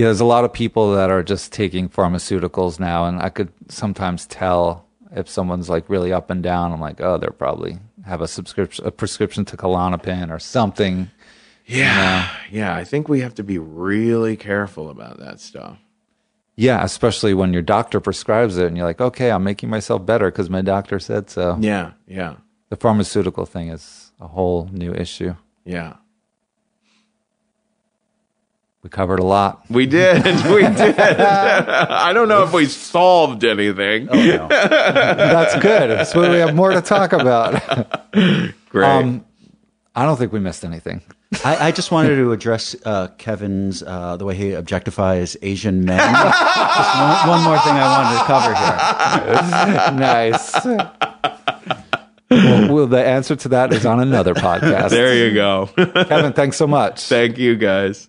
Yeah, there's a lot of people that are just taking pharmaceuticals now, and I could sometimes tell if someone's like really up and down. I'm like, oh, they're probably have a subscription, a prescription to Klonopin or something. Yeah. Yeah. I think we have to be really careful about that stuff. Yeah, especially when your doctor prescribes it, and you're like, okay, I'm making myself better because my doctor said so. Yeah. Yeah. The pharmaceutical thing is a whole new issue. Yeah. We covered a lot. We did. We did. I don't know if we solved anything. Oh, no. That's good. So we have more to talk about. Great. Um, I don't think we missed anything. I, I just wanted to address uh, Kevin's uh, the way he objectifies Asian men. just one, one more thing I wanted to cover here. nice. well, well, the answer to that is on another podcast. there you go. Kevin, thanks so much. Thank you, guys.